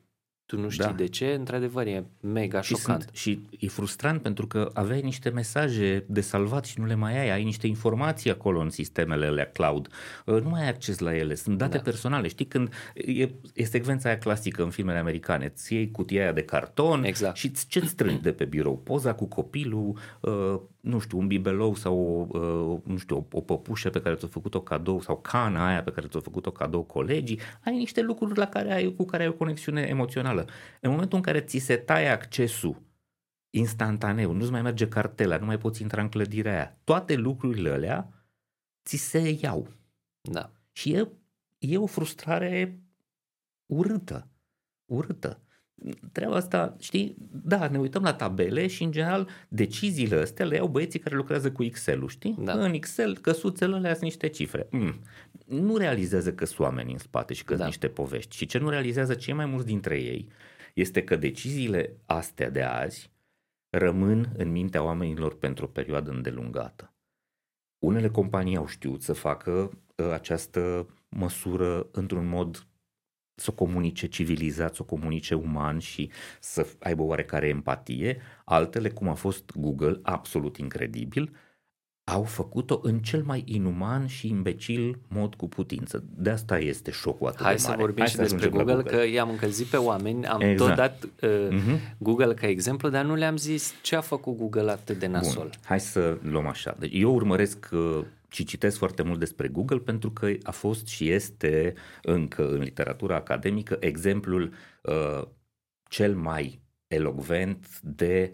tu nu știi da. de ce, într-adevăr e mega și șocant. Sunt, și e frustrant pentru că aveai niște mesaje de salvat și nu le mai ai, ai niște informații acolo în sistemele alea cloud, uh, nu mai ai acces la ele, sunt date da. personale. Știi când e, e secvența aia clasică în filmele americane, îți iei cutia aia de carton exact. și ce-ți strângi de pe birou? Poza cu copilul, uh, nu știu, un bibelou sau, uh, nu știu, o, o păpușă pe care ți-a făcut-o cadou sau cana aia pe care ți-a făcut-o cadou colegii, ai niște lucruri la care ai, cu care ai o conexiune emoțională. În momentul în care ți se taie accesul instantaneu, nu-ți mai merge cartela, nu mai poți intra în clădirea aia, toate lucrurile alea ți se iau. Da. Și e, e o frustrare urâtă. Urâtă treaba asta, știi, da, ne uităm la tabele și în general deciziile astea le iau băieții care lucrează cu Excel-ul, știi? Da. În Excel căsuțele alea sunt niște cifre. Mm. Nu realizează că sunt oameni în spate și că da. sunt niște povești. Și ce nu realizează cei mai mulți dintre ei este că deciziile astea de azi rămân în mintea oamenilor pentru o perioadă îndelungată. Unele companii au știut să facă uh, această măsură într-un mod să o comunice civilizat, să o comunice uman și să aibă oarecare empatie. Altele, cum a fost Google, absolut incredibil, au făcut-o în cel mai inuman și imbecil mod cu putință. De asta este șocul atât Hai de mare. să vorbim Hai și despre Google, Google, că i-am încălzit pe oameni, am exact. tot dat uh, uh-huh. Google ca exemplu, dar nu le-am zis ce a făcut Google atât de nasol. Bun. Hai să luăm așa. Deci eu urmăresc uh, și citesc foarte mult despre Google pentru că a fost și este încă în literatura academică exemplul uh, cel mai elogvent de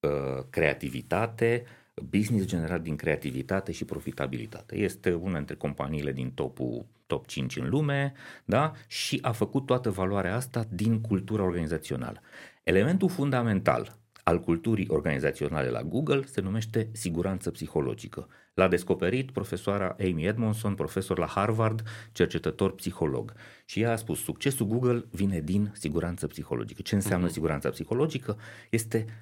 uh, creativitate, business generat din creativitate și profitabilitate. Este una dintre companiile din topul top 5 în lume, da? Și a făcut toată valoarea asta din cultura organizațională. Elementul fundamental al culturii organizaționale la Google se numește siguranță psihologică. L-a descoperit profesoara Amy Edmondson, profesor la Harvard, cercetător psiholog. Și ea a spus, succesul Google vine din siguranță psihologică. Ce înseamnă uh-huh. siguranța psihologică? Este uh,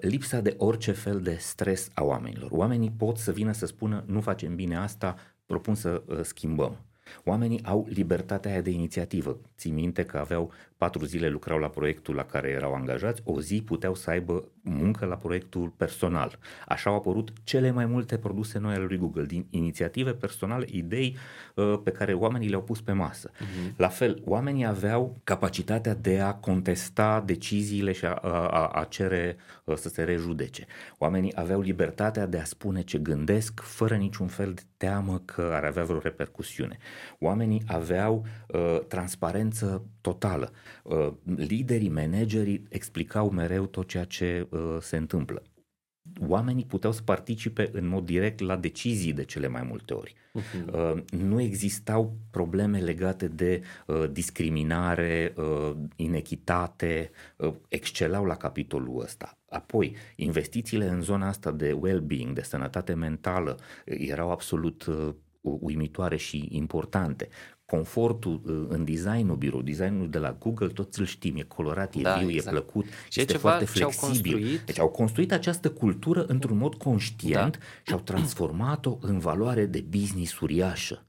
lipsa de orice fel de stres a oamenilor. Oamenii pot să vină să spună, nu facem bine asta, propun să uh, schimbăm. Oamenii au libertatea aia de inițiativă. Ții minte că aveau patru zile lucrau la proiectul la care erau angajați, o zi puteau să aibă muncă la proiectul personal. Așa au apărut cele mai multe produse noi ale lui Google, din inițiative personale, idei uh, pe care oamenii le-au pus pe masă. Uh-huh. La fel, oamenii aveau capacitatea de a contesta deciziile și a, a, a cere uh, să se rejudece. Oamenii aveau libertatea de a spune ce gândesc fără niciun fel de teamă că ar avea vreo repercusiune. Oamenii aveau uh, transparență totală. Uh, liderii, managerii explicau mereu tot ceea ce uh, se întâmplă. Oamenii puteau să participe în mod direct la decizii de cele mai multe ori. Uh-huh. Nu existau probleme legate de discriminare, inechitate, excelau la capitolul ăsta. Apoi, investițiile în zona asta de well-being, de sănătate mentală, erau absolut uimitoare și importante confortul uh, în designul birou, designul de la Google, toți îl știm, e colorat, e da, viu, exact. e plăcut, și este foarte flexibil. Au construit... Deci au construit această cultură într-un mod conștient da. și au transformat-o în valoare de business uriașă.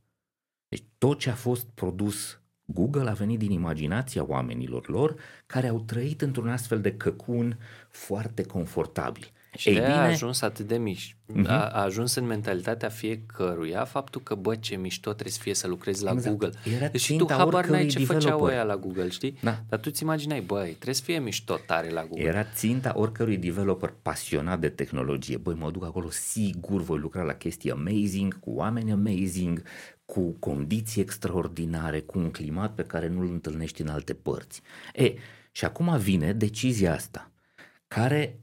Deci tot ce a fost produs Google a venit din imaginația oamenilor lor care au trăit într-un astfel de căcun foarte confortabil. Și Ei de bine... a ajuns atât de mici. Uh-huh. A, a ajuns în mentalitatea fiecăruia faptul că, bă, ce mișto trebuie să fie să lucrezi la exact. Google. Era deci tu habar n-ai ce developer. făceau ăia la Google, știi? Da. Dar tu ți imaginai, băi, trebuie să fie mișto tare la Google. Era ținta oricărui developer pasionat de tehnologie. Băi, mă duc acolo, sigur voi lucra la chestii amazing, cu oameni amazing, cu condiții extraordinare, cu un climat pe care nu-l întâlnești în alte părți. E, și acum vine decizia asta, care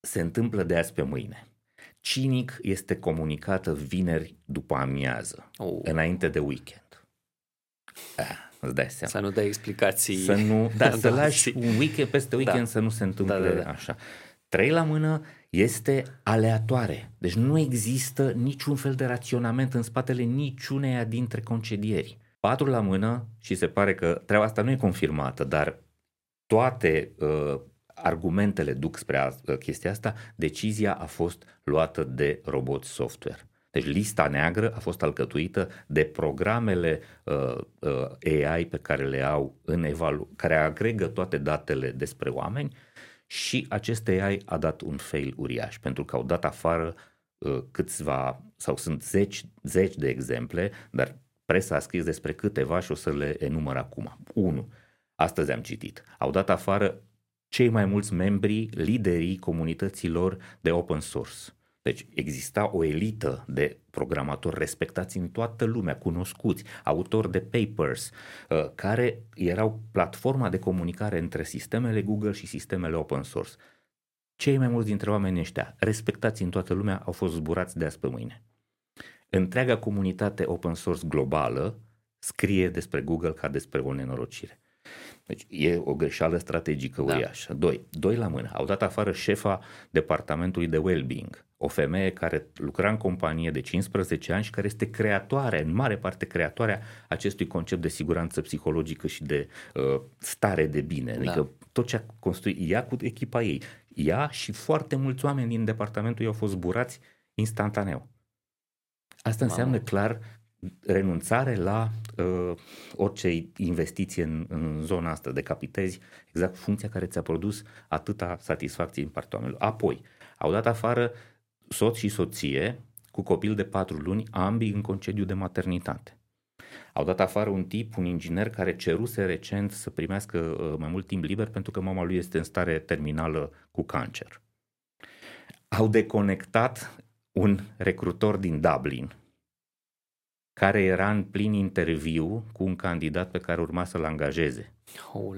se întâmplă de azi pe mâine. Cinic este comunicată vineri după amiază, oh. înainte de weekend. Ah, îți dai seama. Să nu dai explicații. Să nu, da, să lași un weekend peste weekend da. să nu se întâmple da, da, da. așa. Trei la mână este aleatoare. Deci nu există niciun fel de raționament în spatele niciuneia dintre concedieri. Patru la mână și se pare că treaba asta nu e confirmată, dar toate uh, argumentele duc spre uh, chestia asta, decizia a fost luată de robot software. Deci lista neagră a fost alcătuită de programele uh, uh, AI pe care le au în evalu- care agregă toate datele despre oameni și acest AI a dat un fail uriaș pentru că au dat afară uh, câțiva sau sunt zeci, zeci de exemple, dar presa a scris despre câteva și o să le enumăr acum. 1. Astăzi am citit. Au dat afară cei mai mulți membri, liderii comunităților de open source. Deci exista o elită de programatori respectați în toată lumea, cunoscuți, autori de papers, uh, care erau platforma de comunicare între sistemele Google și sistemele open source. Cei mai mulți dintre oamenii ăștia, respectați în toată lumea, au fost zburați de azi pe mâine. Întreaga comunitate open source globală scrie despre Google ca despre o nenorocire. Deci e o greșeală strategică da. uriașă. Doi, doi la mână. Au dat afară șefa departamentului de well-being, o femeie care lucra în companie de 15 ani și care este creatoare, în mare parte creatoarea acestui concept de siguranță psihologică și de uh, stare de bine. Da. Adică tot ce a construit ea cu echipa ei. Ea și foarte mulți oameni din departamentul ei au fost zburați instantaneu. Asta înseamnă Mamă. clar renunțare la uh, orice investiție în, în zona asta, de capitezi exact funcția care ți-a produs atâta satisfacție în partea oamenilor. Apoi, au dat afară soț și soție cu copil de patru luni, ambii în concediu de maternitate. Au dat afară un tip, un inginer care ceruse recent să primească uh, mai mult timp liber pentru că mama lui este în stare terminală cu cancer. Au deconectat un recrutor din Dublin, care era în plin interviu cu un candidat pe care urma să-l angajeze. Oh,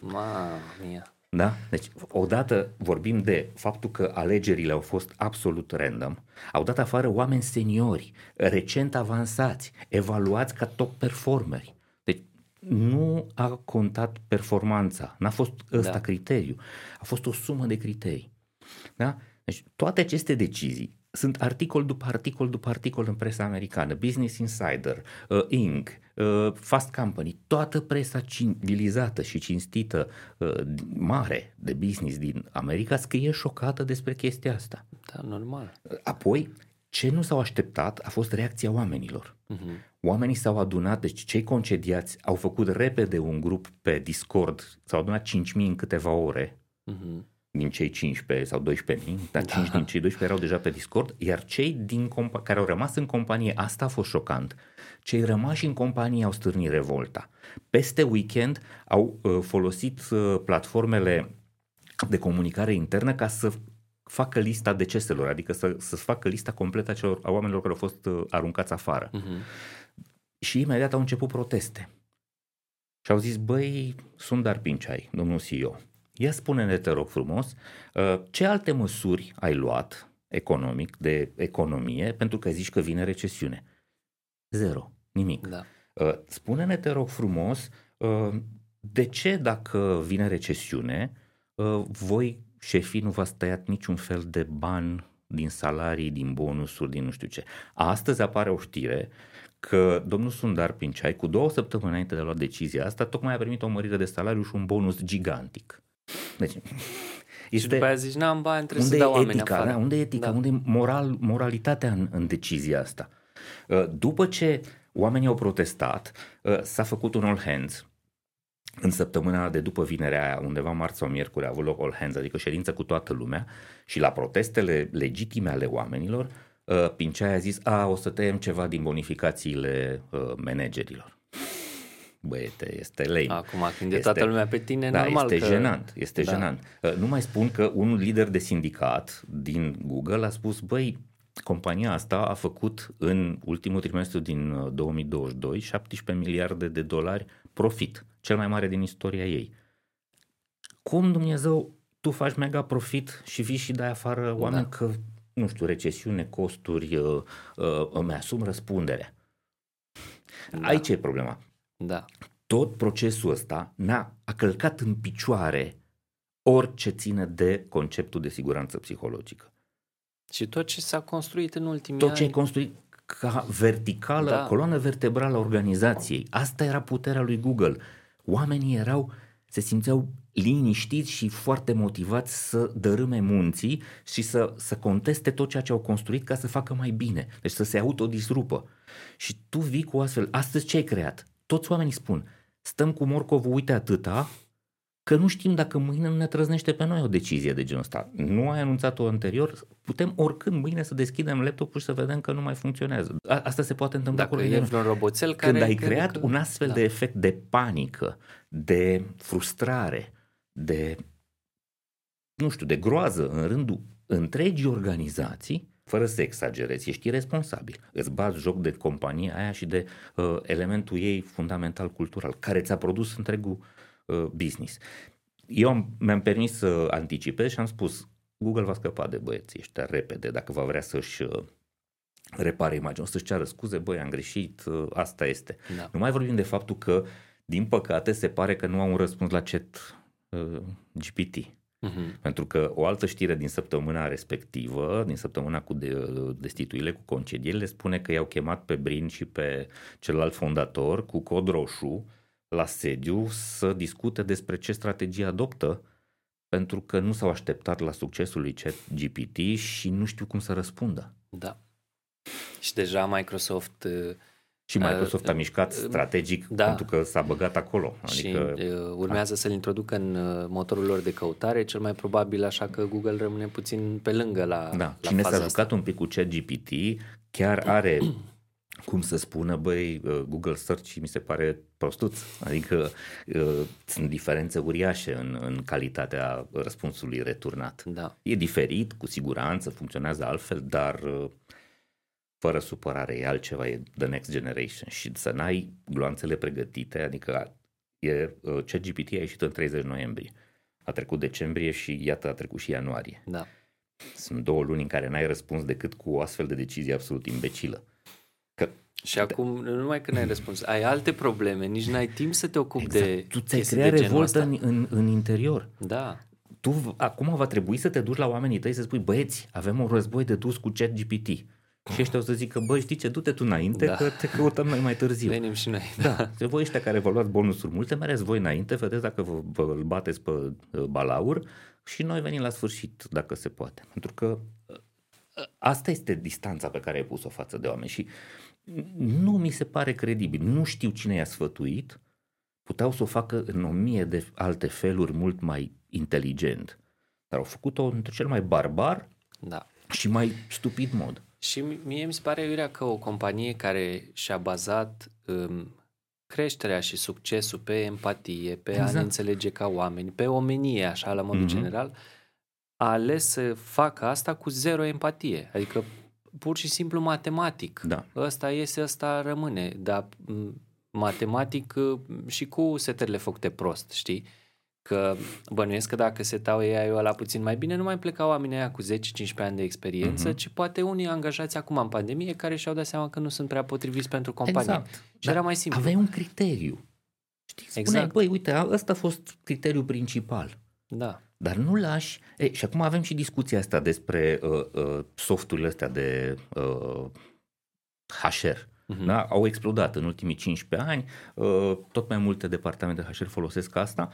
Mamma mia. Da? Deci, odată vorbim de faptul că alegerile au fost absolut random, au dat afară oameni seniori, recent avansați, evaluați ca top performeri. Deci, nu a contat performanța, n-a fost ăsta da. criteriu, a fost o sumă de criterii. Da? Deci, toate aceste decizii sunt articol după articol după articol în presa americană, Business Insider, uh, Inc., uh, Fast Company, toată presa civilizată și cinstită uh, mare de business din America scrie șocată despre chestia asta. Da, normal. Apoi, ce nu s-au așteptat a fost reacția oamenilor. Uh-huh. Oamenii s-au adunat, deci cei concediați au făcut repede un grup pe Discord, s-au adunat 5.000 în câteva ore. Uh-huh din cei 15 sau 12 mii, dar da. 5 din cei 12 erau deja pe Discord, iar cei din compa- care au rămas în companie, asta a fost șocant, cei rămași în companie au stârnit revolta. Peste weekend au uh, folosit uh, platformele de comunicare internă ca să facă lista deceselor, adică să, să facă lista completă a, celor, a oamenilor care au fost uh, aruncați afară. Uh-huh. Și imediat au început proteste. Și au zis, băi, sunt dar pinciai, domnul CEO Ia spune-ne, te rog frumos, uh, ce alte măsuri ai luat economic, de economie, pentru că zici că vine recesiune? Zero, nimic. Da. Uh, spune-ne, te rog frumos, uh, de ce dacă vine recesiune, voi, șefii, nu v-ați tăiat niciun fel de bani din salarii, din bonusuri, din nu știu ce. Astăzi apare o știre că domnul Sundar Pinciai, cu două săptămâni înainte de a lua decizia asta, tocmai a primit o mărire de salariu și un bonus gigantic. Deci, este, și după aia zici, n-am bani, trebuie unde să dau oameni etica, afară. Da, unde e etica, da. unde e moral, moralitatea în, în decizia asta? Uh, după ce oamenii au protestat, uh, s-a făcut un all hands în săptămâna de după vinerea aia, undeva marți sau miercuri, a avut loc all hands, adică ședință cu toată lumea și la protestele legitime ale oamenilor, uh, Pincea a zis, a, o să tăiem ceva din bonificațiile uh, managerilor. Băiete, este lame. Acum, când este, e toată lumea pe tine, da, normal este că... jenant, este da. jenant. Uh, nu mai spun că un lider de sindicat din Google a spus, băi, compania asta a făcut în ultimul trimestru din 2022 uh, 17 miliarde de dolari profit, cel mai mare din istoria ei. Cum Dumnezeu tu faci mega profit și vii și dai afară oameni da. că, nu știu, recesiune, costuri, uh, uh, îmi asum răspunderea. Da. Aici e problema. Da. Tot procesul ăsta n-a a călcat în picioare orice ține de conceptul de siguranță psihologică. Și tot ce s-a construit în ultimii tot ani. ce ai construit ca verticală, da. coloană vertebrală a organizației. Asta era puterea lui Google. Oamenii erau, se simțeau liniștiți și foarte motivați să dărâme munții și să, să conteste tot ceea ce au construit ca să facă mai bine. Deci să se autodisrupă. Și tu vii cu astfel, astăzi ce ai creat? Toți oamenii spun, stăm cu morcovul, uite atâta, că nu știm dacă mâine nu ne trăznește pe noi o decizie de genul ăsta. Nu ai anunțat-o anterior, putem oricând mâine să deschidem laptopul și să vedem că nu mai funcționează. Asta se poate întâmpla dacă e vreun roboțel care... Când ai creat că... un astfel da. de efect de panică, de frustrare, de, nu știu, de groază în rândul întregii organizații, fără să exagerezi, ești responsabil. Îți bați joc de compania aia și de uh, elementul ei fundamental cultural, care ți-a produs întregul uh, business. Eu am, mi-am permis să anticipez și am spus, Google va scăpa de băieții ăștia repede dacă va vrea să-și uh, repare imaginea, să-și ceară scuze, băi, am greșit, uh, asta este. Da. Nu mai vorbim de faptul că, din păcate, se pare că nu au un răspuns la chat uh, GPT. Uh-huh. Pentru că o altă știre din săptămâna respectivă, din săptămâna cu de, destituirile, cu concedierile, spune că i-au chemat pe Brin și pe celălalt fondator cu cod roșu la sediu să discute despre ce strategie adoptă pentru că nu s-au așteptat la succesul lui GPT și nu știu cum să răspundă. Da. Și deja Microsoft uh, și Microsoft a mișcat strategic da. pentru că s-a băgat acolo. Adică... Și urmează să-l introducă în motorul lor de căutare, cel mai probabil așa că Google rămâne puțin pe lângă la Da, la cine s-a jucat asta. un pic cu ChatGPT chiar are cum să spună, băi, Google Search mi se pare prostuț. Adică sunt diferențe uriașe în, în calitatea răspunsului returnat. Da. E diferit, cu siguranță, funcționează altfel, dar fără supărare, e altceva, e the next generation și să n-ai gloanțele pregătite, adică e, uh, ChatGPT a ieșit în 30 noiembrie, a trecut decembrie și iată a trecut și ianuarie. Da. Sunt două luni în care n-ai răspuns decât cu o astfel de decizie absolut imbecilă. Că și acum, nu numai că n-ai răspuns, ai alte probleme, nici n-ai timp să te ocupi exact. de Tu ți-ai creat revoltă în, în, în interior. Da. Tu acum va trebui să te duci la oamenii tăi să spui, băieți, avem un război de dus cu ChatGPT. Și ăștia o să zică, băi, știi ce, du-te tu înainte, da. că te căutăm noi mai târziu. Venim și noi. Da, da. voi ăștia care vă luați bonusuri multe, mereți voi înainte, vedeți dacă vă, vă îl bateți pe uh, balaur și noi venim la sfârșit, dacă se poate. Pentru că uh, asta este distanța pe care ai pus-o față de oameni și nu mi se pare credibil. Nu știu cine i-a sfătuit, puteau să o facă în o mie de alte feluri mult mai inteligent. Dar au făcut-o într cel mai barbar da. și mai stupid mod. Și mie mi se pare, Iurea, că o companie care și-a bazat um, creșterea și succesul pe empatie, pe exact. a ne înțelege ca oameni, pe omenie, așa, la modul mm-hmm. general, a ales să facă asta cu zero empatie. Adică pur și simplu matematic. Da. Ăsta iese, ăsta rămâne. Dar matematic și cu setările făcute prost, știi? Că bănuiesc că dacă se tau AI-ul ăla puțin mai bine, nu mai plecau oamenii aia cu 10-15 ani de experiență, uh-huh. ci poate unii angajați acum în pandemie care și-au dat seama că nu sunt prea potriviți pentru companie. Exact. Și Dar era mai simplu. Aveai un criteriu. Știi, spuneai, exact. băi, uite, ăsta a fost criteriul principal. Da. Dar nu lași... E, și acum avem și discuția asta despre uh, uh, softurile astea de uh, HR. Uh-huh. Da? Au explodat în ultimii 15 ani, uh, tot mai multe departamente HR folosesc asta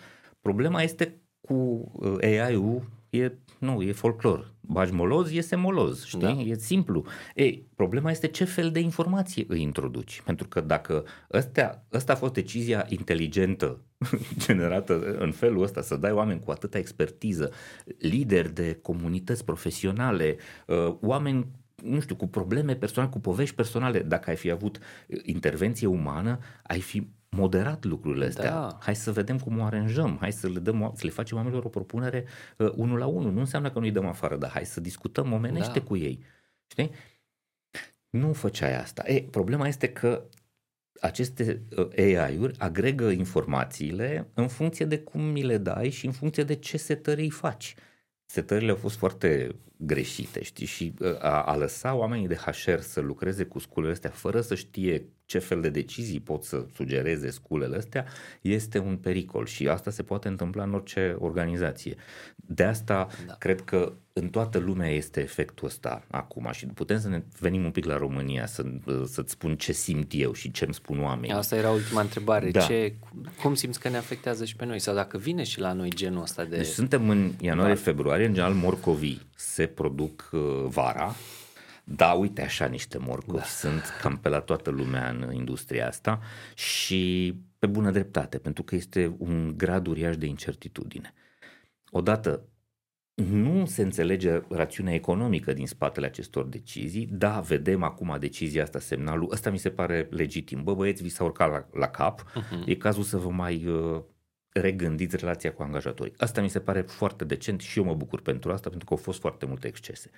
Problema este cu uh, AI-ul e, nu, e folclor. Bagi moloz, iese moloz, știi? Da. E simplu. Ei, problema este ce fel de informație îi introduci. Pentru că dacă ăstea, ăsta a fost decizia inteligentă generată în felul ăsta, să dai oameni cu atâta expertiză, lideri de comunități profesionale, uh, oameni nu știu, cu probleme personale, cu povești personale, dacă ai fi avut intervenție umană, ai fi moderat lucrurile astea. Da. Hai să vedem cum o aranjăm, hai să le, dăm, să le facem oamenilor o propunere uh, unul la unul. Nu înseamnă că nu-i dăm afară, dar hai să discutăm omenește da. cu ei. Știi? Nu făceai asta. E, problema este că aceste uh, AI-uri agregă informațiile în funcție de cum mi le dai și în funcție de ce setări îi faci setările au fost foarte greșite, știi, și uh, a, a lăsa oamenii de HR să lucreze cu sculele astea fără să știe ce fel de decizii pot să sugereze sculele astea este un pericol și asta se poate întâmpla în orice organizație. De asta da. cred că în toată lumea este efectul ăsta acum și putem să ne venim un pic la România să, să-ți spun ce simt eu și ce îmi spun oamenii. Asta era ultima întrebare. Da. Ce, cum simți că ne afectează și pe noi? Sau dacă vine și la noi genul ăsta de... Deci suntem în ianuarie-februarie, în general morcovii se produc uh, vara, da, uite așa niște morcovi da. sunt cam pe la toată lumea în industria asta și pe bună dreptate, pentru că este un grad uriaș de incertitudine. Odată, nu se înțelege rațiunea economică din spatele acestor decizii. Da, vedem acum decizia asta, semnalul, ăsta mi se pare legitim. Bă, băieți, vi s-a urcat la, la cap, uh-huh. e cazul să vă mai uh, regândiți relația cu angajatorii. Asta mi se pare foarte decent și eu mă bucur pentru asta, pentru că au fost foarte multe excese.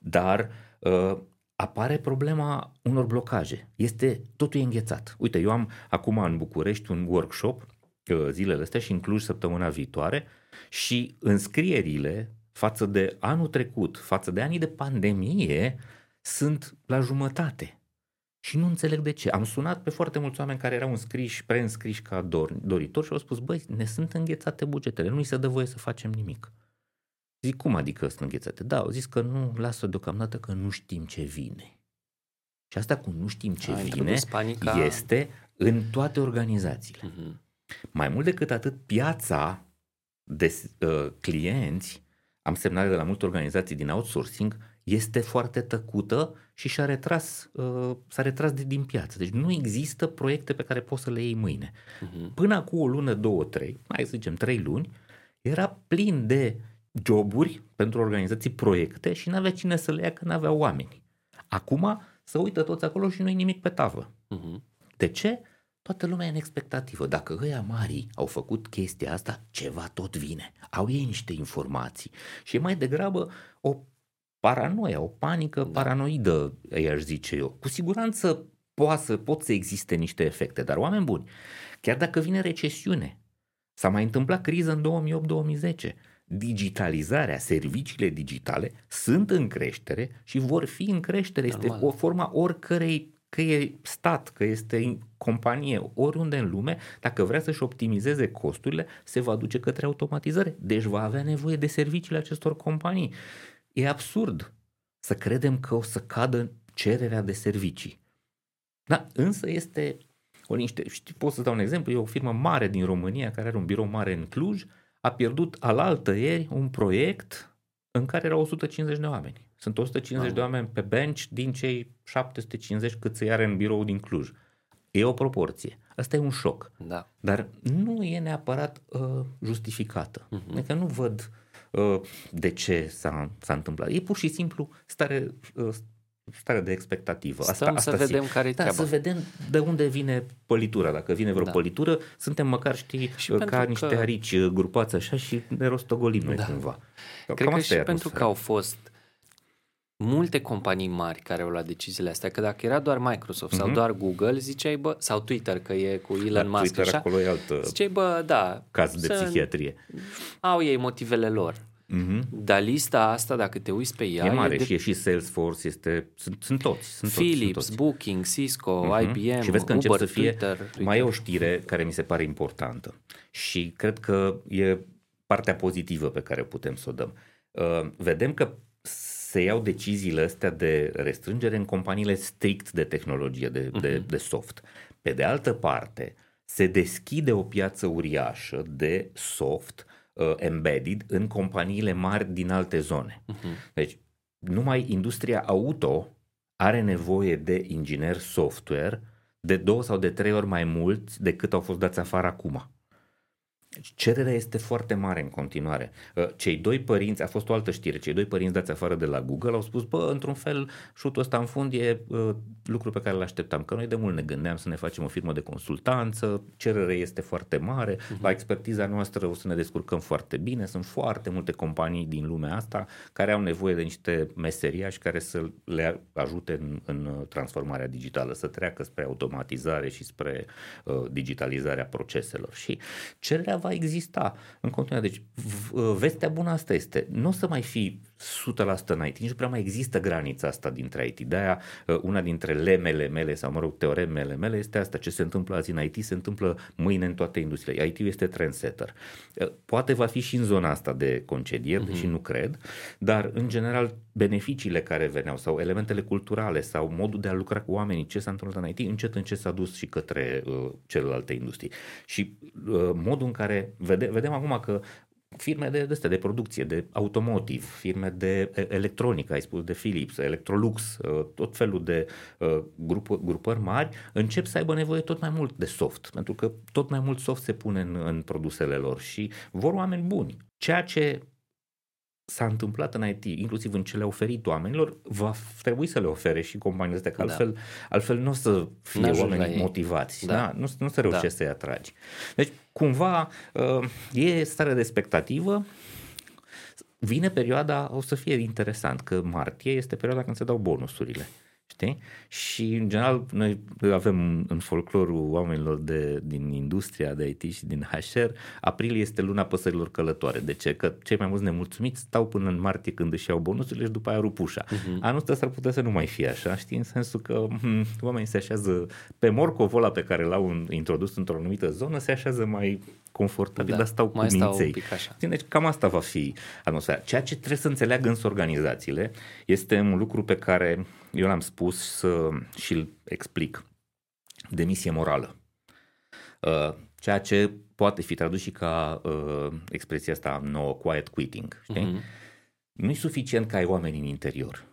Dar uh, apare problema unor blocaje. Este totul e înghețat. Uite, eu am acum în București un workshop uh, zilele astea și în Cluj săptămâna viitoare și înscrierile față de anul trecut, față de anii de pandemie, sunt la jumătate. Și nu înțeleg de ce. Am sunat pe foarte mulți oameni care erau înscriși, preînscriși ca dor, doritori și au spus, băi, ne sunt înghețate bugetele, nu-i se dă voie să facem nimic. Zic, cum adică sunt înghețate? Da, au zis că nu, lasă deocamdată că nu știm ce vine. Și asta cu nu știm ce A, vine panica... este în toate organizațiile. Uh-huh. Mai mult decât atât, piața de uh, clienți, am semnat de la multe organizații din outsourcing, este foarte tăcută și și-a retras, uh, s-a retras de, din piață. Deci nu există proiecte pe care poți să le iei mâine. Uh-huh. Până cu o lună, două, trei, mai să zicem trei luni, era plin de joburi pentru organizații, proiecte și n-avea cine să le ia că n-avea oameni. Acum să uită toți acolo și nu e nimic pe tavă. Uh-huh. De ce? Toată lumea e în expectativă. Dacă ăia mari au făcut chestia asta, ceva tot vine. Au ei niște informații. Și e mai degrabă o paranoia, o panică da. paranoidă, i-aș zice eu. Cu siguranță poate să, pot să existe niște efecte, dar oameni buni, chiar dacă vine recesiune, s-a mai întâmplat criză în 2008-2010, digitalizarea, serviciile digitale sunt în creștere și vor fi în creștere. Normal. Este o forma oricărei, că e stat, că este companie, oriunde în lume, dacă vrea să-și optimizeze costurile, se va duce către automatizare. Deci va avea nevoie de serviciile acestor companii. E absurd să credem că o să cadă cererea de servicii. Da, însă este o niște, știi, pot să dau un exemplu, e o firmă mare din România care are un birou mare în Cluj, a pierdut alaltă ieri un proiect în care erau 150 de oameni. Sunt 150 ah. de oameni pe bench din cei 750 cât se are în birou din Cluj. E o proporție. Asta e un șoc. Da. Dar nu e neapărat uh, justificată. Uh-huh. Adică nu văd uh, de ce s-a, s-a întâmplat. E pur și simplu stare, uh, stare de expectativă. Stăm asta, asta să vedem care e da, să vedem de unde vine pălitura. Dacă vine vreo da. pălitură, suntem măcar, știi, și ca niște că... arici uh, grupați așa și ne rostogolim noi da. cumva. Cred Cam că și pentru că au fost multe companii mari care au luat deciziile astea, că dacă era doar Microsoft uh-huh. sau mhm. doar Google, ziceai, bă, sau Twitter, că e cu Elon da, Musk, Twitter așa, acolo e altă ziceai, bă, da. Caz de psihiatrie. Au ei motivele lor. Uh-huh. Dar lista asta, dacă te uiți pe ea... E mare e de... și e și Salesforce, este, sunt, sunt toți. Sunt Philips, toți, sunt toți. Booking, Cisco, uh-huh. IBM, Și vezi că Uber, să fie... Twitter, mai e o știre care mi se pare importantă și cred că e partea pozitivă pe care putem să o dăm. Uh, vedem că se iau deciziile astea de restrângere în companiile strict de tehnologie, de, uh-huh. de, de soft. Pe de altă parte, se deschide o piață uriașă de soft uh, embedded în companiile mari din alte zone. Uh-huh. Deci, numai industria auto are nevoie de inginer software de două sau de trei ori mai mult decât au fost dați afară acum. Cererea este foarte mare în continuare. Uh, cei doi părinți, a fost o altă știre, cei doi părinți dați afară de la Google au spus, bă, într-un fel, șutul ăsta în fund e uh, lucru pe care îl așteptam, că noi de mult ne gândeam să ne facem o firmă de consultanță, cererea este foarte mare, uh-huh. la expertiza noastră o să ne descurcăm foarte bine, sunt foarte multe companii din lumea asta care au nevoie de niște meseriași care să le ajute în, în transformarea digitală, să treacă spre automatizare și spre uh, digitalizarea proceselor. Și cererea va exista în continuare. Deci vestea bună asta este, nu o să mai fi 100% în IT, nici nu prea mai există granița asta dintre IT. De-aia uh, una dintre lemele mele sau, mă rog, teoremele mele este asta. Ce se întâmplă azi în IT se întâmplă mâine în toate industriile. IT este trendsetter. Uh, poate va fi și în zona asta de concedieri, uh-huh. deși nu cred, dar în general beneficiile care veneau sau elementele culturale sau modul de a lucra cu oamenii, ce s-a întâmplat în IT, încet încet s-a dus și către uh, celelalte industrii. Și uh, modul în care vede, vedem acum că firme de, de, de producție, de automotive, firme de electronică, ai spus de Philips, Electrolux, uh, tot felul de uh, grup, grupări mari, încep să aibă nevoie tot mai mult de soft, pentru că tot mai mult soft se pune în, în produsele lor și vor oameni buni. Ceea ce s-a întâmplat în IT, inclusiv în ce le-a oferit oamenilor, va trebui să le ofere și companiile astea, că da. altfel, altfel nu o să fie oameni motivați, da. Da? Nu, nu să reușești da. să-i atragi. Deci, cumva, uh, e stare de expectativă, vine perioada, o să fie interesant, că martie este perioada când se dau bonusurile. Știi? Și, în general, noi avem în folclorul oamenilor de, din industria de IT și din HR, aprilie este luna păsărilor călătoare. De ce? Că cei mai mulți nemulțumiți stau până în martie când își iau bonusurile și după aia rup ușa. Uh-huh. Anul ăsta s-ar putea să nu mai fie așa, știi? În sensul că hm, oamenii se așează pe morcovul ăla pe care l-au introdus într-o anumită zonă, se așează mai confortabil, da, dar stau cu minței. Deci cam asta va fi atmosfera. Ceea ce trebuie să înțeleagă însă organizațiile este un lucru pe care eu l-am spus să, și îl explic. Demisie morală. Uh, ceea ce poate fi tradus și ca uh, expresia asta nouă, quiet quitting. Știi? Uh-huh. Nu e suficient că ai oameni în interior,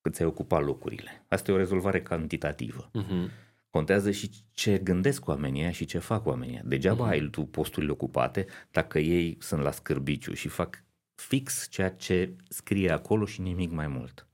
că ți-ai ocupat locurile. Asta e o rezolvare cantitativă. Uh-huh. Contează și ce gândesc oamenii și ce fac oamenii. Degeaba uh-huh. ai tu posturile ocupate dacă ei sunt la scârbiciu și fac fix ceea ce scrie acolo și nimic mai mult.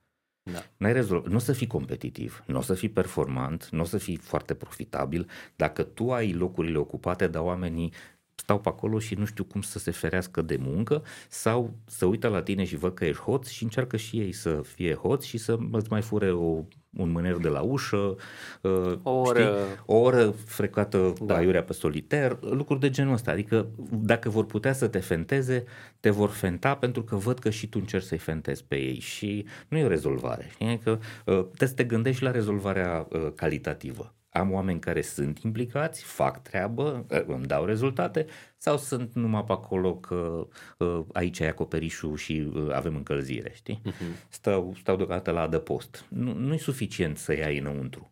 Da. N-ai rezolv... Nu o să fii competitiv, nu o să fii performant, nu o să fii foarte profitabil dacă tu ai locurile ocupate, dar oamenii stau pe acolo și nu știu cum să se ferească de muncă sau să uită la tine și văd că ești hoț și încearcă și ei să fie hoți și să îți mai fure o un mâner de la ușă, uh, o oră, știi, o oră frecată da. aiurea pe soliter, lucruri de genul ăsta. Adică dacă vor putea să te fenteze, te vor fenta pentru că văd că și tu încerci să-i fentezi pe ei și nu e o rezolvare. Știi? Că uh, trebuie să te gândești la rezolvarea uh, calitativă am oameni care sunt implicați, fac treabă, ă, îmi dau rezultate sau sunt numai pe acolo că uh, aici e acoperișul și uh, avem încălzire, știi? Uh-huh. Stau, stau deocamdată la adăpost. Nu, nu e suficient să iei înăuntru.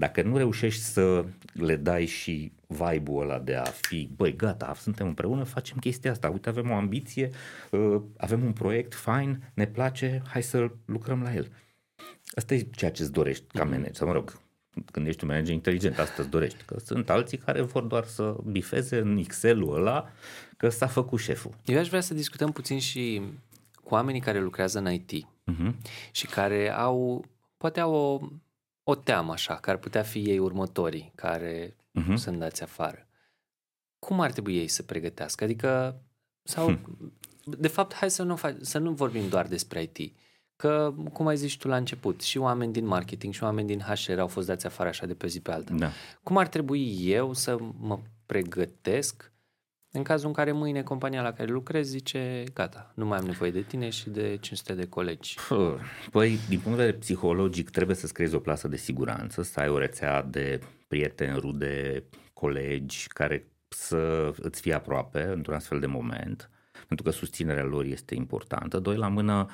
Dacă nu reușești să le dai și vibe-ul ăla de a fi, băi, gata, suntem împreună, facem chestia asta, uite, avem o ambiție, uh, avem un proiect fain, ne place, hai să lucrăm la el. Asta e ceea ce îți dorești ca manager, sau mă rog, când ești un manager inteligent, asta îți dorești. Că sunt alții care vor doar să bifeze în Excel-ul ăla că s-a făcut șeful. Eu aș vrea să discutăm puțin și cu oamenii care lucrează în IT uh-huh. Mhm. și care au, poate au o, o teamă așa, care ar putea fi ei următorii care uh-huh. sunt dați afară. Cum ar trebui ei să pregătească? Adică, sau, hmm. de fapt, hai să nu, fac, să nu vorbim doar despre IT Că, cum ai zis tu la început, și oameni din marketing și oameni din HR au fost dați afară așa de pe zi pe alta. Da. Cum ar trebui eu să mă pregătesc în cazul în care mâine compania la care lucrez zice, gata, nu mai am nevoie de tine și de 500 de colegi. Păi, din punct de vedere psihologic, trebuie să-ți creezi o plasă de siguranță, să ai o rețea de prieteni, rude, colegi care să îți fie aproape într-un astfel de moment, pentru că susținerea lor este importantă. Doi la mână,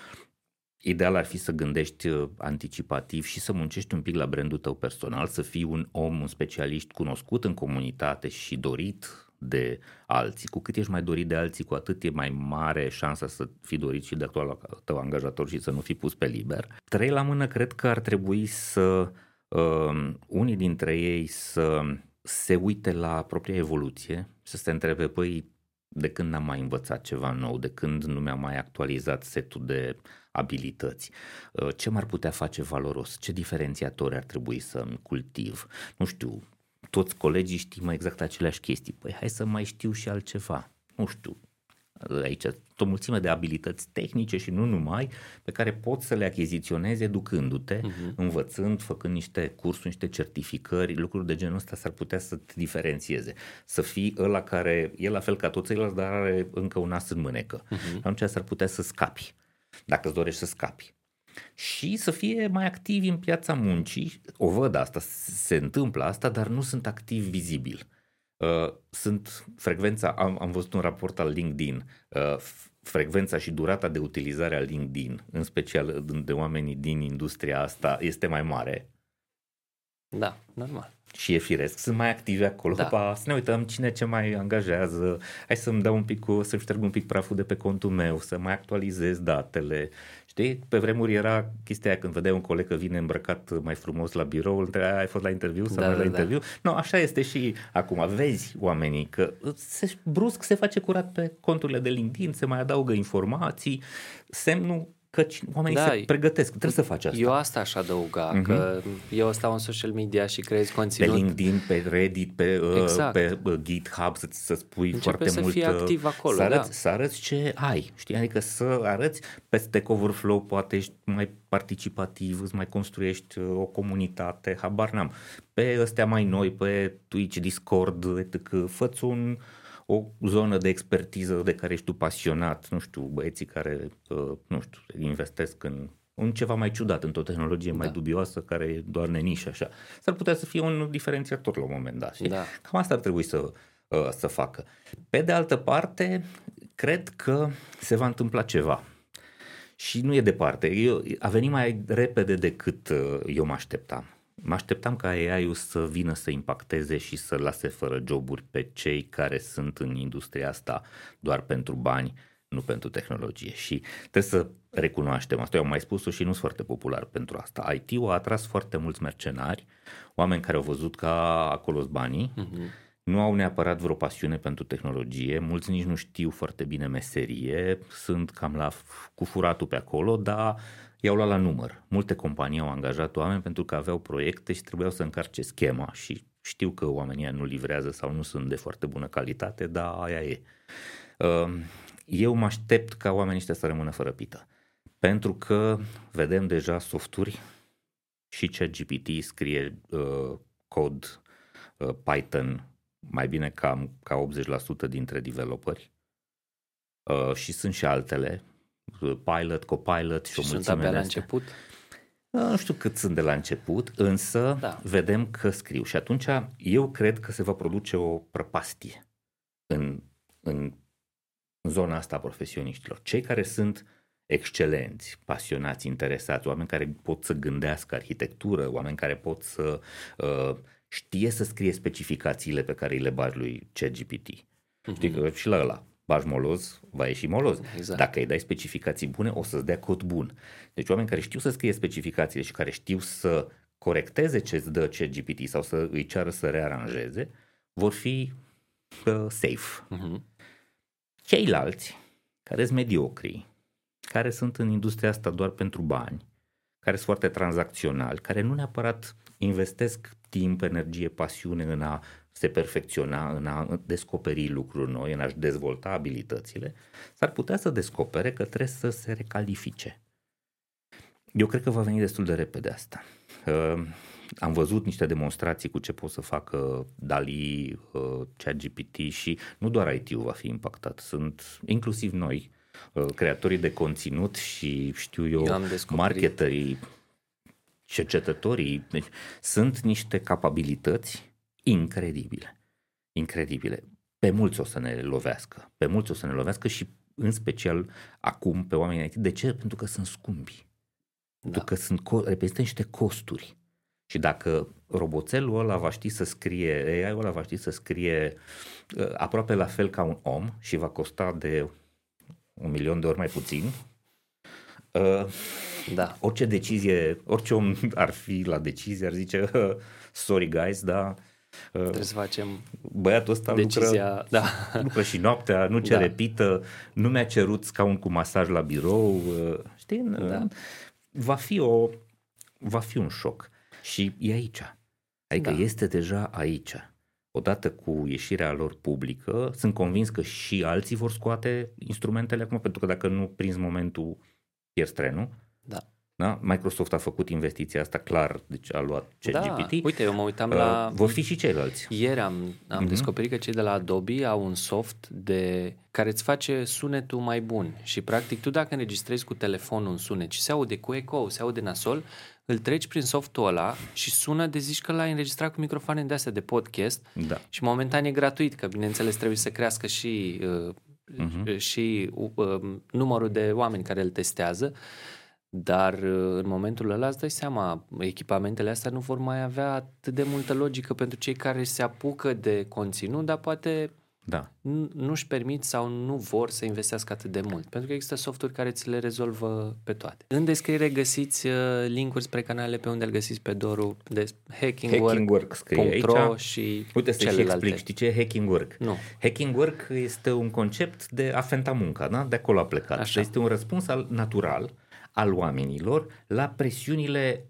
Ideal ar fi să gândești uh, anticipativ și să muncești un pic la brandul tău personal, să fii un om, un specialist cunoscut în comunitate și dorit de alții. Cu cât ești mai dorit de alții, cu atât e mai mare șansa să fii dorit și de actual tău angajator și să nu fii pus pe liber. Trei la mână, cred că ar trebui să uh, unii dintre ei să se uite la propria evoluție, să se întrebe, păi, de când n-am mai învățat ceva nou, de când nu mi-am mai actualizat setul de abilități, uh, ce m-ar putea face valoros, ce diferențiatori ar trebui să cultiv, nu știu, toți colegii știm exact aceleași chestii, păi hai să mai știu și altceva, nu știu, aici o mulțime de abilități tehnice și nu numai, pe care poți să le achiziționezi educându-te, uh-huh. învățând, făcând niște cursuri, niște certificări, lucruri de genul ăsta s-ar putea să te diferențieze. Să fii ăla care e la fel ca toți ceilalți, dar are încă un as în mânecă. Uh-huh. Atunci s-ar putea să scapi, dacă îți dorești să scapi și să fie mai activi în piața muncii. O văd asta, se întâmplă asta, dar nu sunt activ vizibil. Uh, sunt frecvența, am, am văzut un raport al LinkedIn, uh, frecvența și durata de utilizare a LinkedIn, în special de oamenii din industria asta, este mai mare. Da, normal și e firesc, sunt mai active acolo, da. pa, să ne uităm cine ce mai angajează, hai să-mi dau un pic, să-mi șterg un pic praful de pe contul meu, să mai actualizez datele. Știi, pe vremuri era chestia aia când vedeai un coleg că vine îmbrăcat mai frumos la birou, îl întreba, ai fost la interviu sau da, da, la da. interviu? Nu, așa este și acum, vezi oamenii că se, brusc se face curat pe conturile de LinkedIn, se mai adaugă informații, semnul că oamenii da, se pregătesc. Trebuie să faci asta. Eu asta aș adăuga, uh-huh. că eu stau în social media și creez conținut. Pe LinkedIn, pe Reddit, pe, uh, exact. pe uh, GitHub, să, să spui Începe foarte să mult. Fii uh, activ acolo, să arăți, da. să arăți ce ai, știi? Adică să arăți pe Stack Overflow, poate ești mai participativ, îți mai construiești o comunitate, habar n-am. Pe ăstea mai noi, pe Twitch, Discord, etc. Fă-ți un o zonă de expertiză de care ești tu pasionat, nu știu, băieții care, uh, nu știu, investesc în un ceva mai ciudat, într-o tehnologie mai da. dubioasă care e doar nenișă așa. S-ar putea să fie un diferențiator la un moment dat. Și da. Cam asta ar trebui să, uh, să facă. Pe de altă parte, cred că se va întâmpla ceva. Și nu e departe. Eu, a venit mai repede decât uh, eu mă așteptam. Mă așteptam ca AI-ul să vină să impacteze și să lase fără joburi pe cei care sunt în industria asta doar pentru bani, nu pentru tehnologie. Și trebuie să recunoaștem, asta eu am mai spus-o și nu sunt foarte popular pentru asta. IT-ul a atras foarte mulți mercenari, oameni care au văzut că acolo banii, uh-huh. nu au neapărat vreo pasiune pentru tehnologie, mulți nici nu știu foarte bine meserie, sunt cam la cu furatul pe acolo, dar i-au luat la număr. Multe companii au angajat oameni pentru că aveau proiecte și trebuiau să încarce schema și știu că oamenii nu livrează sau nu sunt de foarte bună calitate, dar aia e. Um, eu mă aștept ca oamenii ăștia să rămână fără pită. Pentru că vedem deja softuri și ChatGPT scrie uh, cod uh, Python mai bine ca, ca 80% dintre developeri uh, și sunt și altele pilot, copilot și, și o sunt abia la început? Nu știu cât sunt de la început, însă da. vedem că scriu și atunci eu cred că se va produce o prăpastie în, în zona asta a profesioniștilor. Cei care sunt excelenți, pasionați, interesați, oameni care pot să gândească arhitectură, oameni care pot să uh, știe să scrie specificațiile pe care îi le bagi lui ChatGPT. Mm-hmm. Știi că și la ăla bagi moloz, va ieși moloz. Exact. Dacă îi dai specificații bune, o să-ți dea cod bun. Deci oameni care știu să scrie specificațiile și care știu să corecteze ce îți dă GPT sau să îi ceară să rearanjeze, vor fi uh, safe. Uh-huh. Ceilalți, care sunt mediocri, care sunt în industria asta doar pentru bani, care sunt foarte tranzacționali, care nu neapărat investesc timp, energie, pasiune în a se perfecționa, în a descoperi lucruri noi, în a-și dezvolta abilitățile, s-ar putea să descopere că trebuie să se recalifice. Eu cred că va veni destul de repede asta. Uh, am văzut niște demonstrații cu ce pot să facă DALI, uh, ChatGPT și nu doar IT-ul va fi impactat, sunt inclusiv noi, uh, creatorii de conținut și știu eu, eu marketerii, cercetătorii, deci sunt niște capabilități incredibile. Incredibile. Pe mulți o să ne lovească. Pe mulți o să ne lovească și în special acum pe oamenii IT. De ce? Pentru că sunt scumpi. Da. Pentru că sunt, reprezintă niște costuri. Și dacă roboțelul ăla va ști să scrie, AI-ul ăla va ști să scrie uh, aproape la fel ca un om și va costa de un milion de ori mai puțin, uh, da. orice decizie, orice om ar fi la decizie, ar zice, sorry guys, da, Trebuie să facem băiatul ăsta decizia, lucră, da. lucră și noaptea, nu ce da. repită, nu mi-a cerut scaun cu masaj la birou, uh, știi? Da. Va fi o va fi un șoc și e aici. Adică da. este deja aici. Odată cu ieșirea lor publică, sunt convins că și alții vor scoate instrumentele acum, pentru că dacă nu prinzi momentul, pierzi trenul. Da. Da? Microsoft a făcut investiția asta clar, deci a luat ChatGPT. Da, uite, eu mă uitam uh, la... Vor fi și ceilalți. Ieri am, am uh-huh. descoperit că cei de la Adobe au un soft de care îți face sunetul mai bun și practic tu dacă înregistrezi cu telefonul un sunet și se aude cu eco, se aude nasol, îl treci prin softul ăla și sună de zici că l-ai înregistrat cu microfoane de astea de podcast da. și momentan e gratuit, că bineînțeles trebuie să crească și, uh, uh-huh. și uh, numărul de oameni care îl testează, dar uh, în momentul ăla îți dai seama, echipamentele astea nu vor mai avea atât de multă logică pentru cei care se apucă de conținut, dar poate da. nu-și permit sau nu vor să investească atât de mult, pentru că există softuri care ți le rezolvă pe toate. În descriere găsiți uh, linkuri spre canale pe unde îl găsiți pe Doru de Hacking, Hacking Work, scrie aici. și Uite, să celelalte. explic, știi ce e Hacking Work? Nu. Hacking Work este un concept de a fenta munca, da? de acolo a plecat. Așa. Este un răspuns al, natural al oamenilor la presiunile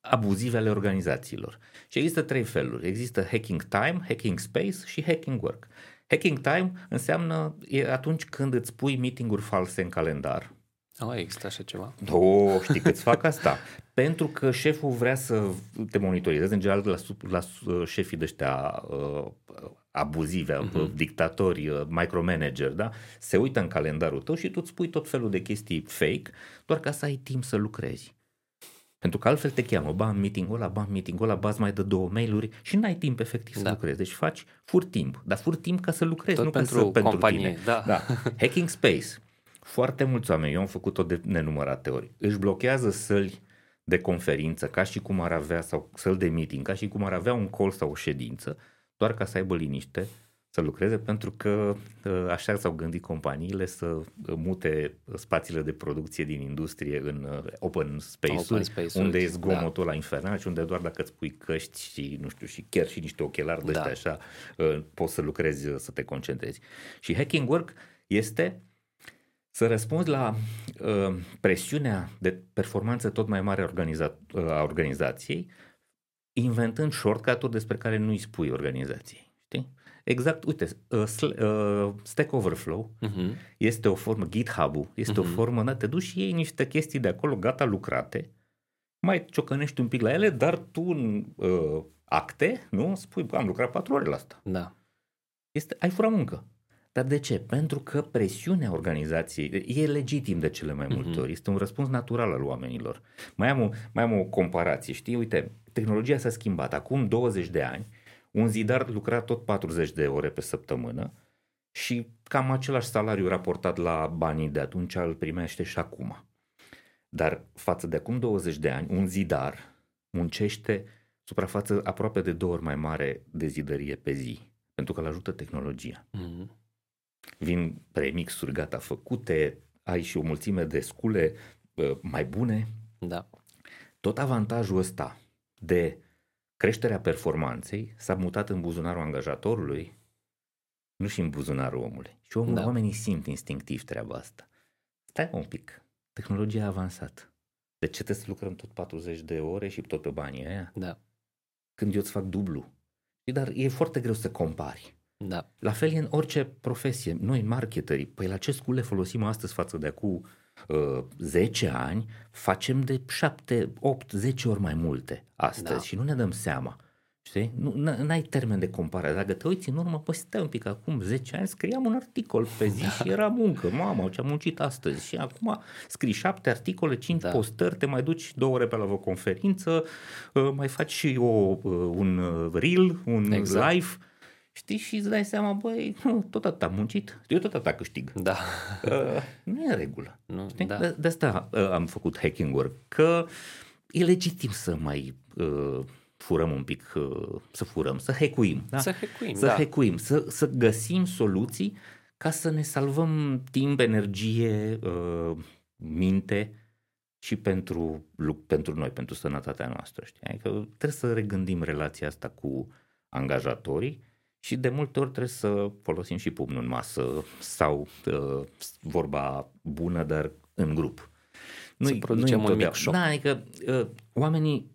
abuzive ale organizațiilor. Și există trei feluri. Există hacking time, hacking space și hacking work. Hacking time înseamnă e atunci când îți pui meeting-uri false în calendar. Oh, există așa ceva? Oh, știi câți fac asta? Pentru că șeful vrea să te monitorizeze, în general la, la șefii de ăștia uh, abuzive, uh-huh. dictatori, uh, micromanager, da? Se uită în calendarul tău și tu îți pui tot felul de chestii fake, doar ca să ai timp să lucrezi. Pentru că altfel te cheamă, ba în meeting-ul ăla, ba în meeting-ul ăla, ba mai dă două mail-uri și n-ai timp efectiv da. să lucrezi. Deci faci fur timp, dar fur timp ca să lucrezi, Tot nu pentru ca să, pentru companie, tine. Da. da. Hacking Space. Foarte mulți oameni, eu am făcut-o de nenumărate ori, își blochează săli de conferință, ca și cum ar avea, sau săli de meeting, ca și cum ar avea un call sau o ședință, doar ca să aibă liniște să lucreze pentru că ă, așa s-au gândit companiile să mute spațiile de producție din industrie în ă, open space-uri, open space unde e zgomotul da. la infernal și unde doar dacă îți pui căști și nu știu și chiar și niște ochelari de da. așa ă, poți să lucrezi, să te concentrezi. Și hacking work este să răspunzi la uh, presiunea de performanță tot mai mare a, organiza- a organizației, inventând shortcut-uri despre care nu îi spui organizației. Știi? Exact, uite, uh, uh, Stack Overflow uh-huh. este o formă, GitHub-ul este uh-huh. o mhm. formă, da, te duci și iei niște chestii de acolo gata lucrate, mai ciocănești un pic la ele, dar tu în uh, acte, nu, spui, am lucrat patru ore la asta. Da. Este, ai furat muncă. Dar de ce? Pentru că presiunea organizației e legitim de cele mai multe uh-huh. ori. Este un răspuns natural al oamenilor. Mai am, o, mai am o comparație, știi? Uite, tehnologia s-a schimbat. Acum 20 de ani, un zidar lucra tot 40 de ore pe săptămână și cam același salariu raportat la banii de atunci îl primește și acum. Dar față de acum 20 de ani, un zidar muncește suprafață aproape de două ori mai mare de zidărie pe zi, pentru că îl ajută tehnologia. Mm-hmm. Vin premixuri gata făcute, ai și o mulțime de scule uh, mai bune. Da. Tot avantajul ăsta de creșterea performanței s-a mutat în buzunarul angajatorului, nu și în buzunarul omului. Și omul, da. oamenii simt instinctiv treaba asta. Stai un pic, tehnologia a avansat. De ce trebuie să lucrăm tot 40 de ore și tot pe banii aia? Da. Când eu îți fac dublu. Dar e foarte greu să compari. Da. La fel e în orice profesie. Noi, marketerii, păi la ce scule folosim astăzi față de acum uh, 10 ani, facem de 7, 8, 10 ori mai multe astăzi da. și nu ne dăm seama. Știi? Nu, n-ai termen de comparare. Dacă te uiți în urmă, păi stai un pic, acum 10 ani scriam un articol pe zi da. și era muncă. Mamă, ce am muncit astăzi. Și acum scrii 7 articole, 5 da. postări, te mai duci două ore pe la o conferință, uh, mai faci și o, uh, un uh, reel, un exact. live Știi? Și îți dai seama, băi, nu, tot atât am muncit, eu tot atât câștig. Da. Uh, nu e în regulă. Nu, știi? Da. De, de asta uh, am făcut hacking work, că e legitim să mai uh, furăm un pic, uh, să furăm, să hecuim. Da? Să hecuim, să da. hecuim, să, să găsim soluții ca să ne salvăm timp, energie, uh, minte și pentru, pentru noi, pentru sănătatea noastră. Știi? Adică trebuie să regândim relația asta cu angajatorii și de multe ori trebuie să folosim și pumnul în masă sau uh, vorba bună, dar în grup. Nu să producem nu un mic shock. Da, adică uh, oamenii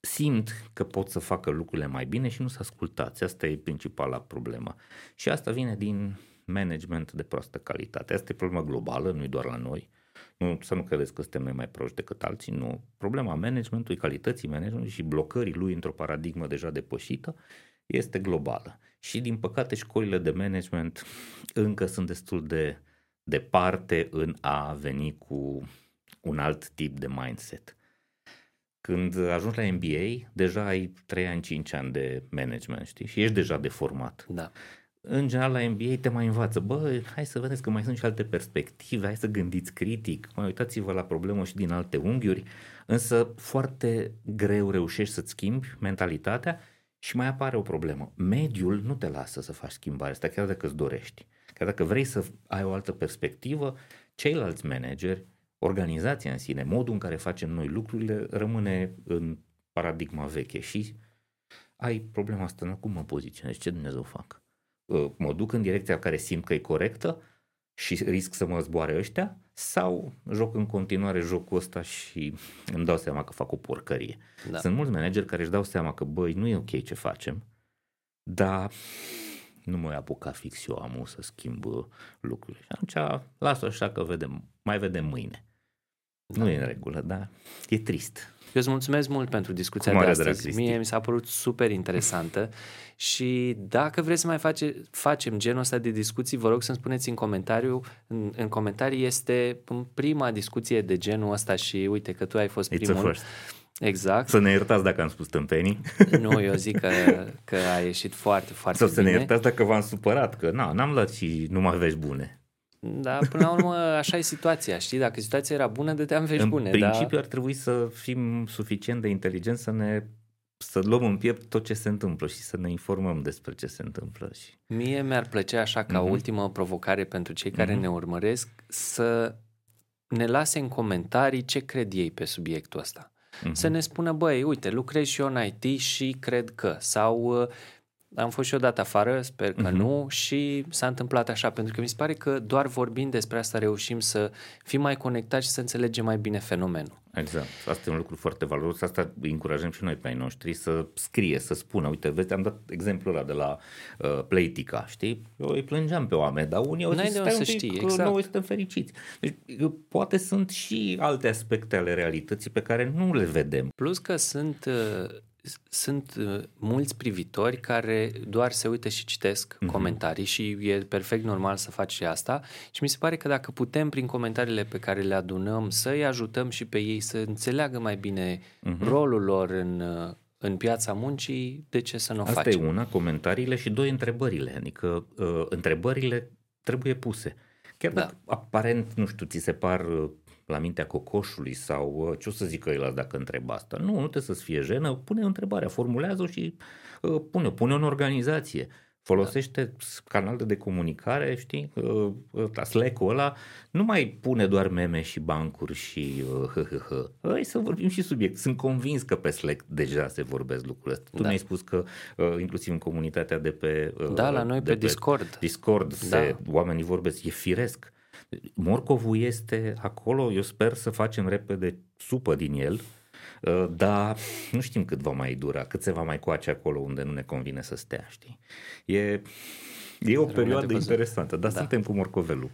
simt că pot să facă lucrurile mai bine și nu să ascultați. Asta e principala problemă. Și asta vine din management de proastă calitate. Asta e problema globală, nu doar la noi. Nu, să nu credeți că suntem noi mai proști decât alții, nu. Problema managementului, calității managementului și blocării lui într-o paradigmă deja depășită este globală. Și din păcate școlile de management încă sunt destul de departe în a veni cu un alt tip de mindset. Când ajungi la MBA, deja ai 3 ani, 5 ani de management, știi? Și ești deja deformat. Da. În general, la MBA te mai învață, bă, hai să vedeți că mai sunt și alte perspective, hai să gândiți critic, mai uitați-vă la problemă și din alte unghiuri, însă foarte greu reușești să-ți schimbi mentalitatea și mai apare o problemă. Mediul nu te lasă să faci schimbarea asta, chiar dacă îți dorești. Chiar dacă vrei să ai o altă perspectivă, ceilalți manageri, organizația în sine, modul în care facem noi lucrurile rămâne în paradigma veche și ai problema asta, nu? cum mă poziționez, ce Dumnezeu fac? Ă, mă duc în direcția care simt că e corectă și risc să mă zboare ăștia sau joc în continuare jocul ăsta și îmi dau seama că fac o porcărie. Da. Sunt mulți manageri care își dau seama că, băi, nu e ok ce facem, dar nu mă apuca fix eu am să schimb lucrurile. Și atunci las așa că vedem, mai vedem mâine. Da. Nu e în regulă, dar e trist. Eu îți mulțumesc mult pentru discuția de astăzi. Drag, Mie mi s-a părut super interesantă și dacă vreți să mai face, facem genul ăsta de discuții, vă rog să-mi spuneți în comentariu. În, în comentarii este prima discuție de genul ăsta și uite că tu ai fost It's primul. Exact. Să ne iertați dacă am spus tâmpenii. Nu, eu zic că, că a ieșit foarte, foarte Sau bine. să ne iertați dacă v-am supărat, că na, n-am luat și numai vești bune. Da, până la urmă așa e situația, știi? Dacă situația era bună, dădeam vești în bune. În principiu da? ar trebui să fim suficient de inteligenți să ne să luăm în piept tot ce se întâmplă și să ne informăm despre ce se întâmplă. Și... Mie mi-ar plăcea așa ca uh-huh. ultimă provocare pentru cei care uh-huh. ne urmăresc să ne lase în comentarii ce cred ei pe subiectul ăsta. Uh-huh. Să ne spună, băi, uite, lucrez și eu în IT și cred că, sau am fost și odată afară, sper că uh-huh. nu, și s-a întâmplat așa, pentru că mi se pare că doar vorbind despre asta reușim să fim mai conectați și să înțelegem mai bine fenomenul. Exact. Asta e un lucru foarte valoros. Asta îi încurajăm și noi pe ai noștri să scrie, să spună. Uite, vezi, am dat exemplul ăla de la uh, Playtica, știi? Eu îi plângeam pe oameni, dar unii au zis, să știi, exact. noi suntem fericiți. Deci, poate sunt și alte aspecte ale realității pe care nu le vedem. Plus că sunt... Uh sunt uh, mulți privitori care doar se uită și citesc uh-huh. comentarii și e perfect normal să faci și asta și mi se pare că dacă putem prin comentariile pe care le adunăm să-i ajutăm și pe ei să înțeleagă mai bine uh-huh. rolul lor în, uh, în piața muncii, de ce să nu o Asta facem? e una, comentariile și doi, întrebările. Adică uh, întrebările trebuie puse. Chiar da. dacă aparent, nu știu, ți se par uh, la mintea cocoșului sau uh, ce o să zică el dacă întreb asta. Nu, nu trebuie să-ți fie jenă, pune o întrebare, formulează-o și uh, pune-o, pune-o în organizație. Folosește da. canal de comunicare, știi, uh, Slack-ul ăla, nu mai pune doar meme și bancuri și uh, Hai să vorbim și subiect. Sunt convins că pe Slack deja se vorbesc lucrurile astea. Tu da. mi-ai spus că uh, inclusiv în comunitatea de pe... Uh, da, la noi pe, pe Discord. Discord da. se, oamenii vorbesc, e firesc. Morcovul este acolo, eu sper să facem repede supă din el, uh, dar nu știm cât va mai dura, cât se va mai coace acolo unde nu ne convine să stea, știi? E, e o perioadă interesantă, dar da. suntem cu morcovelul.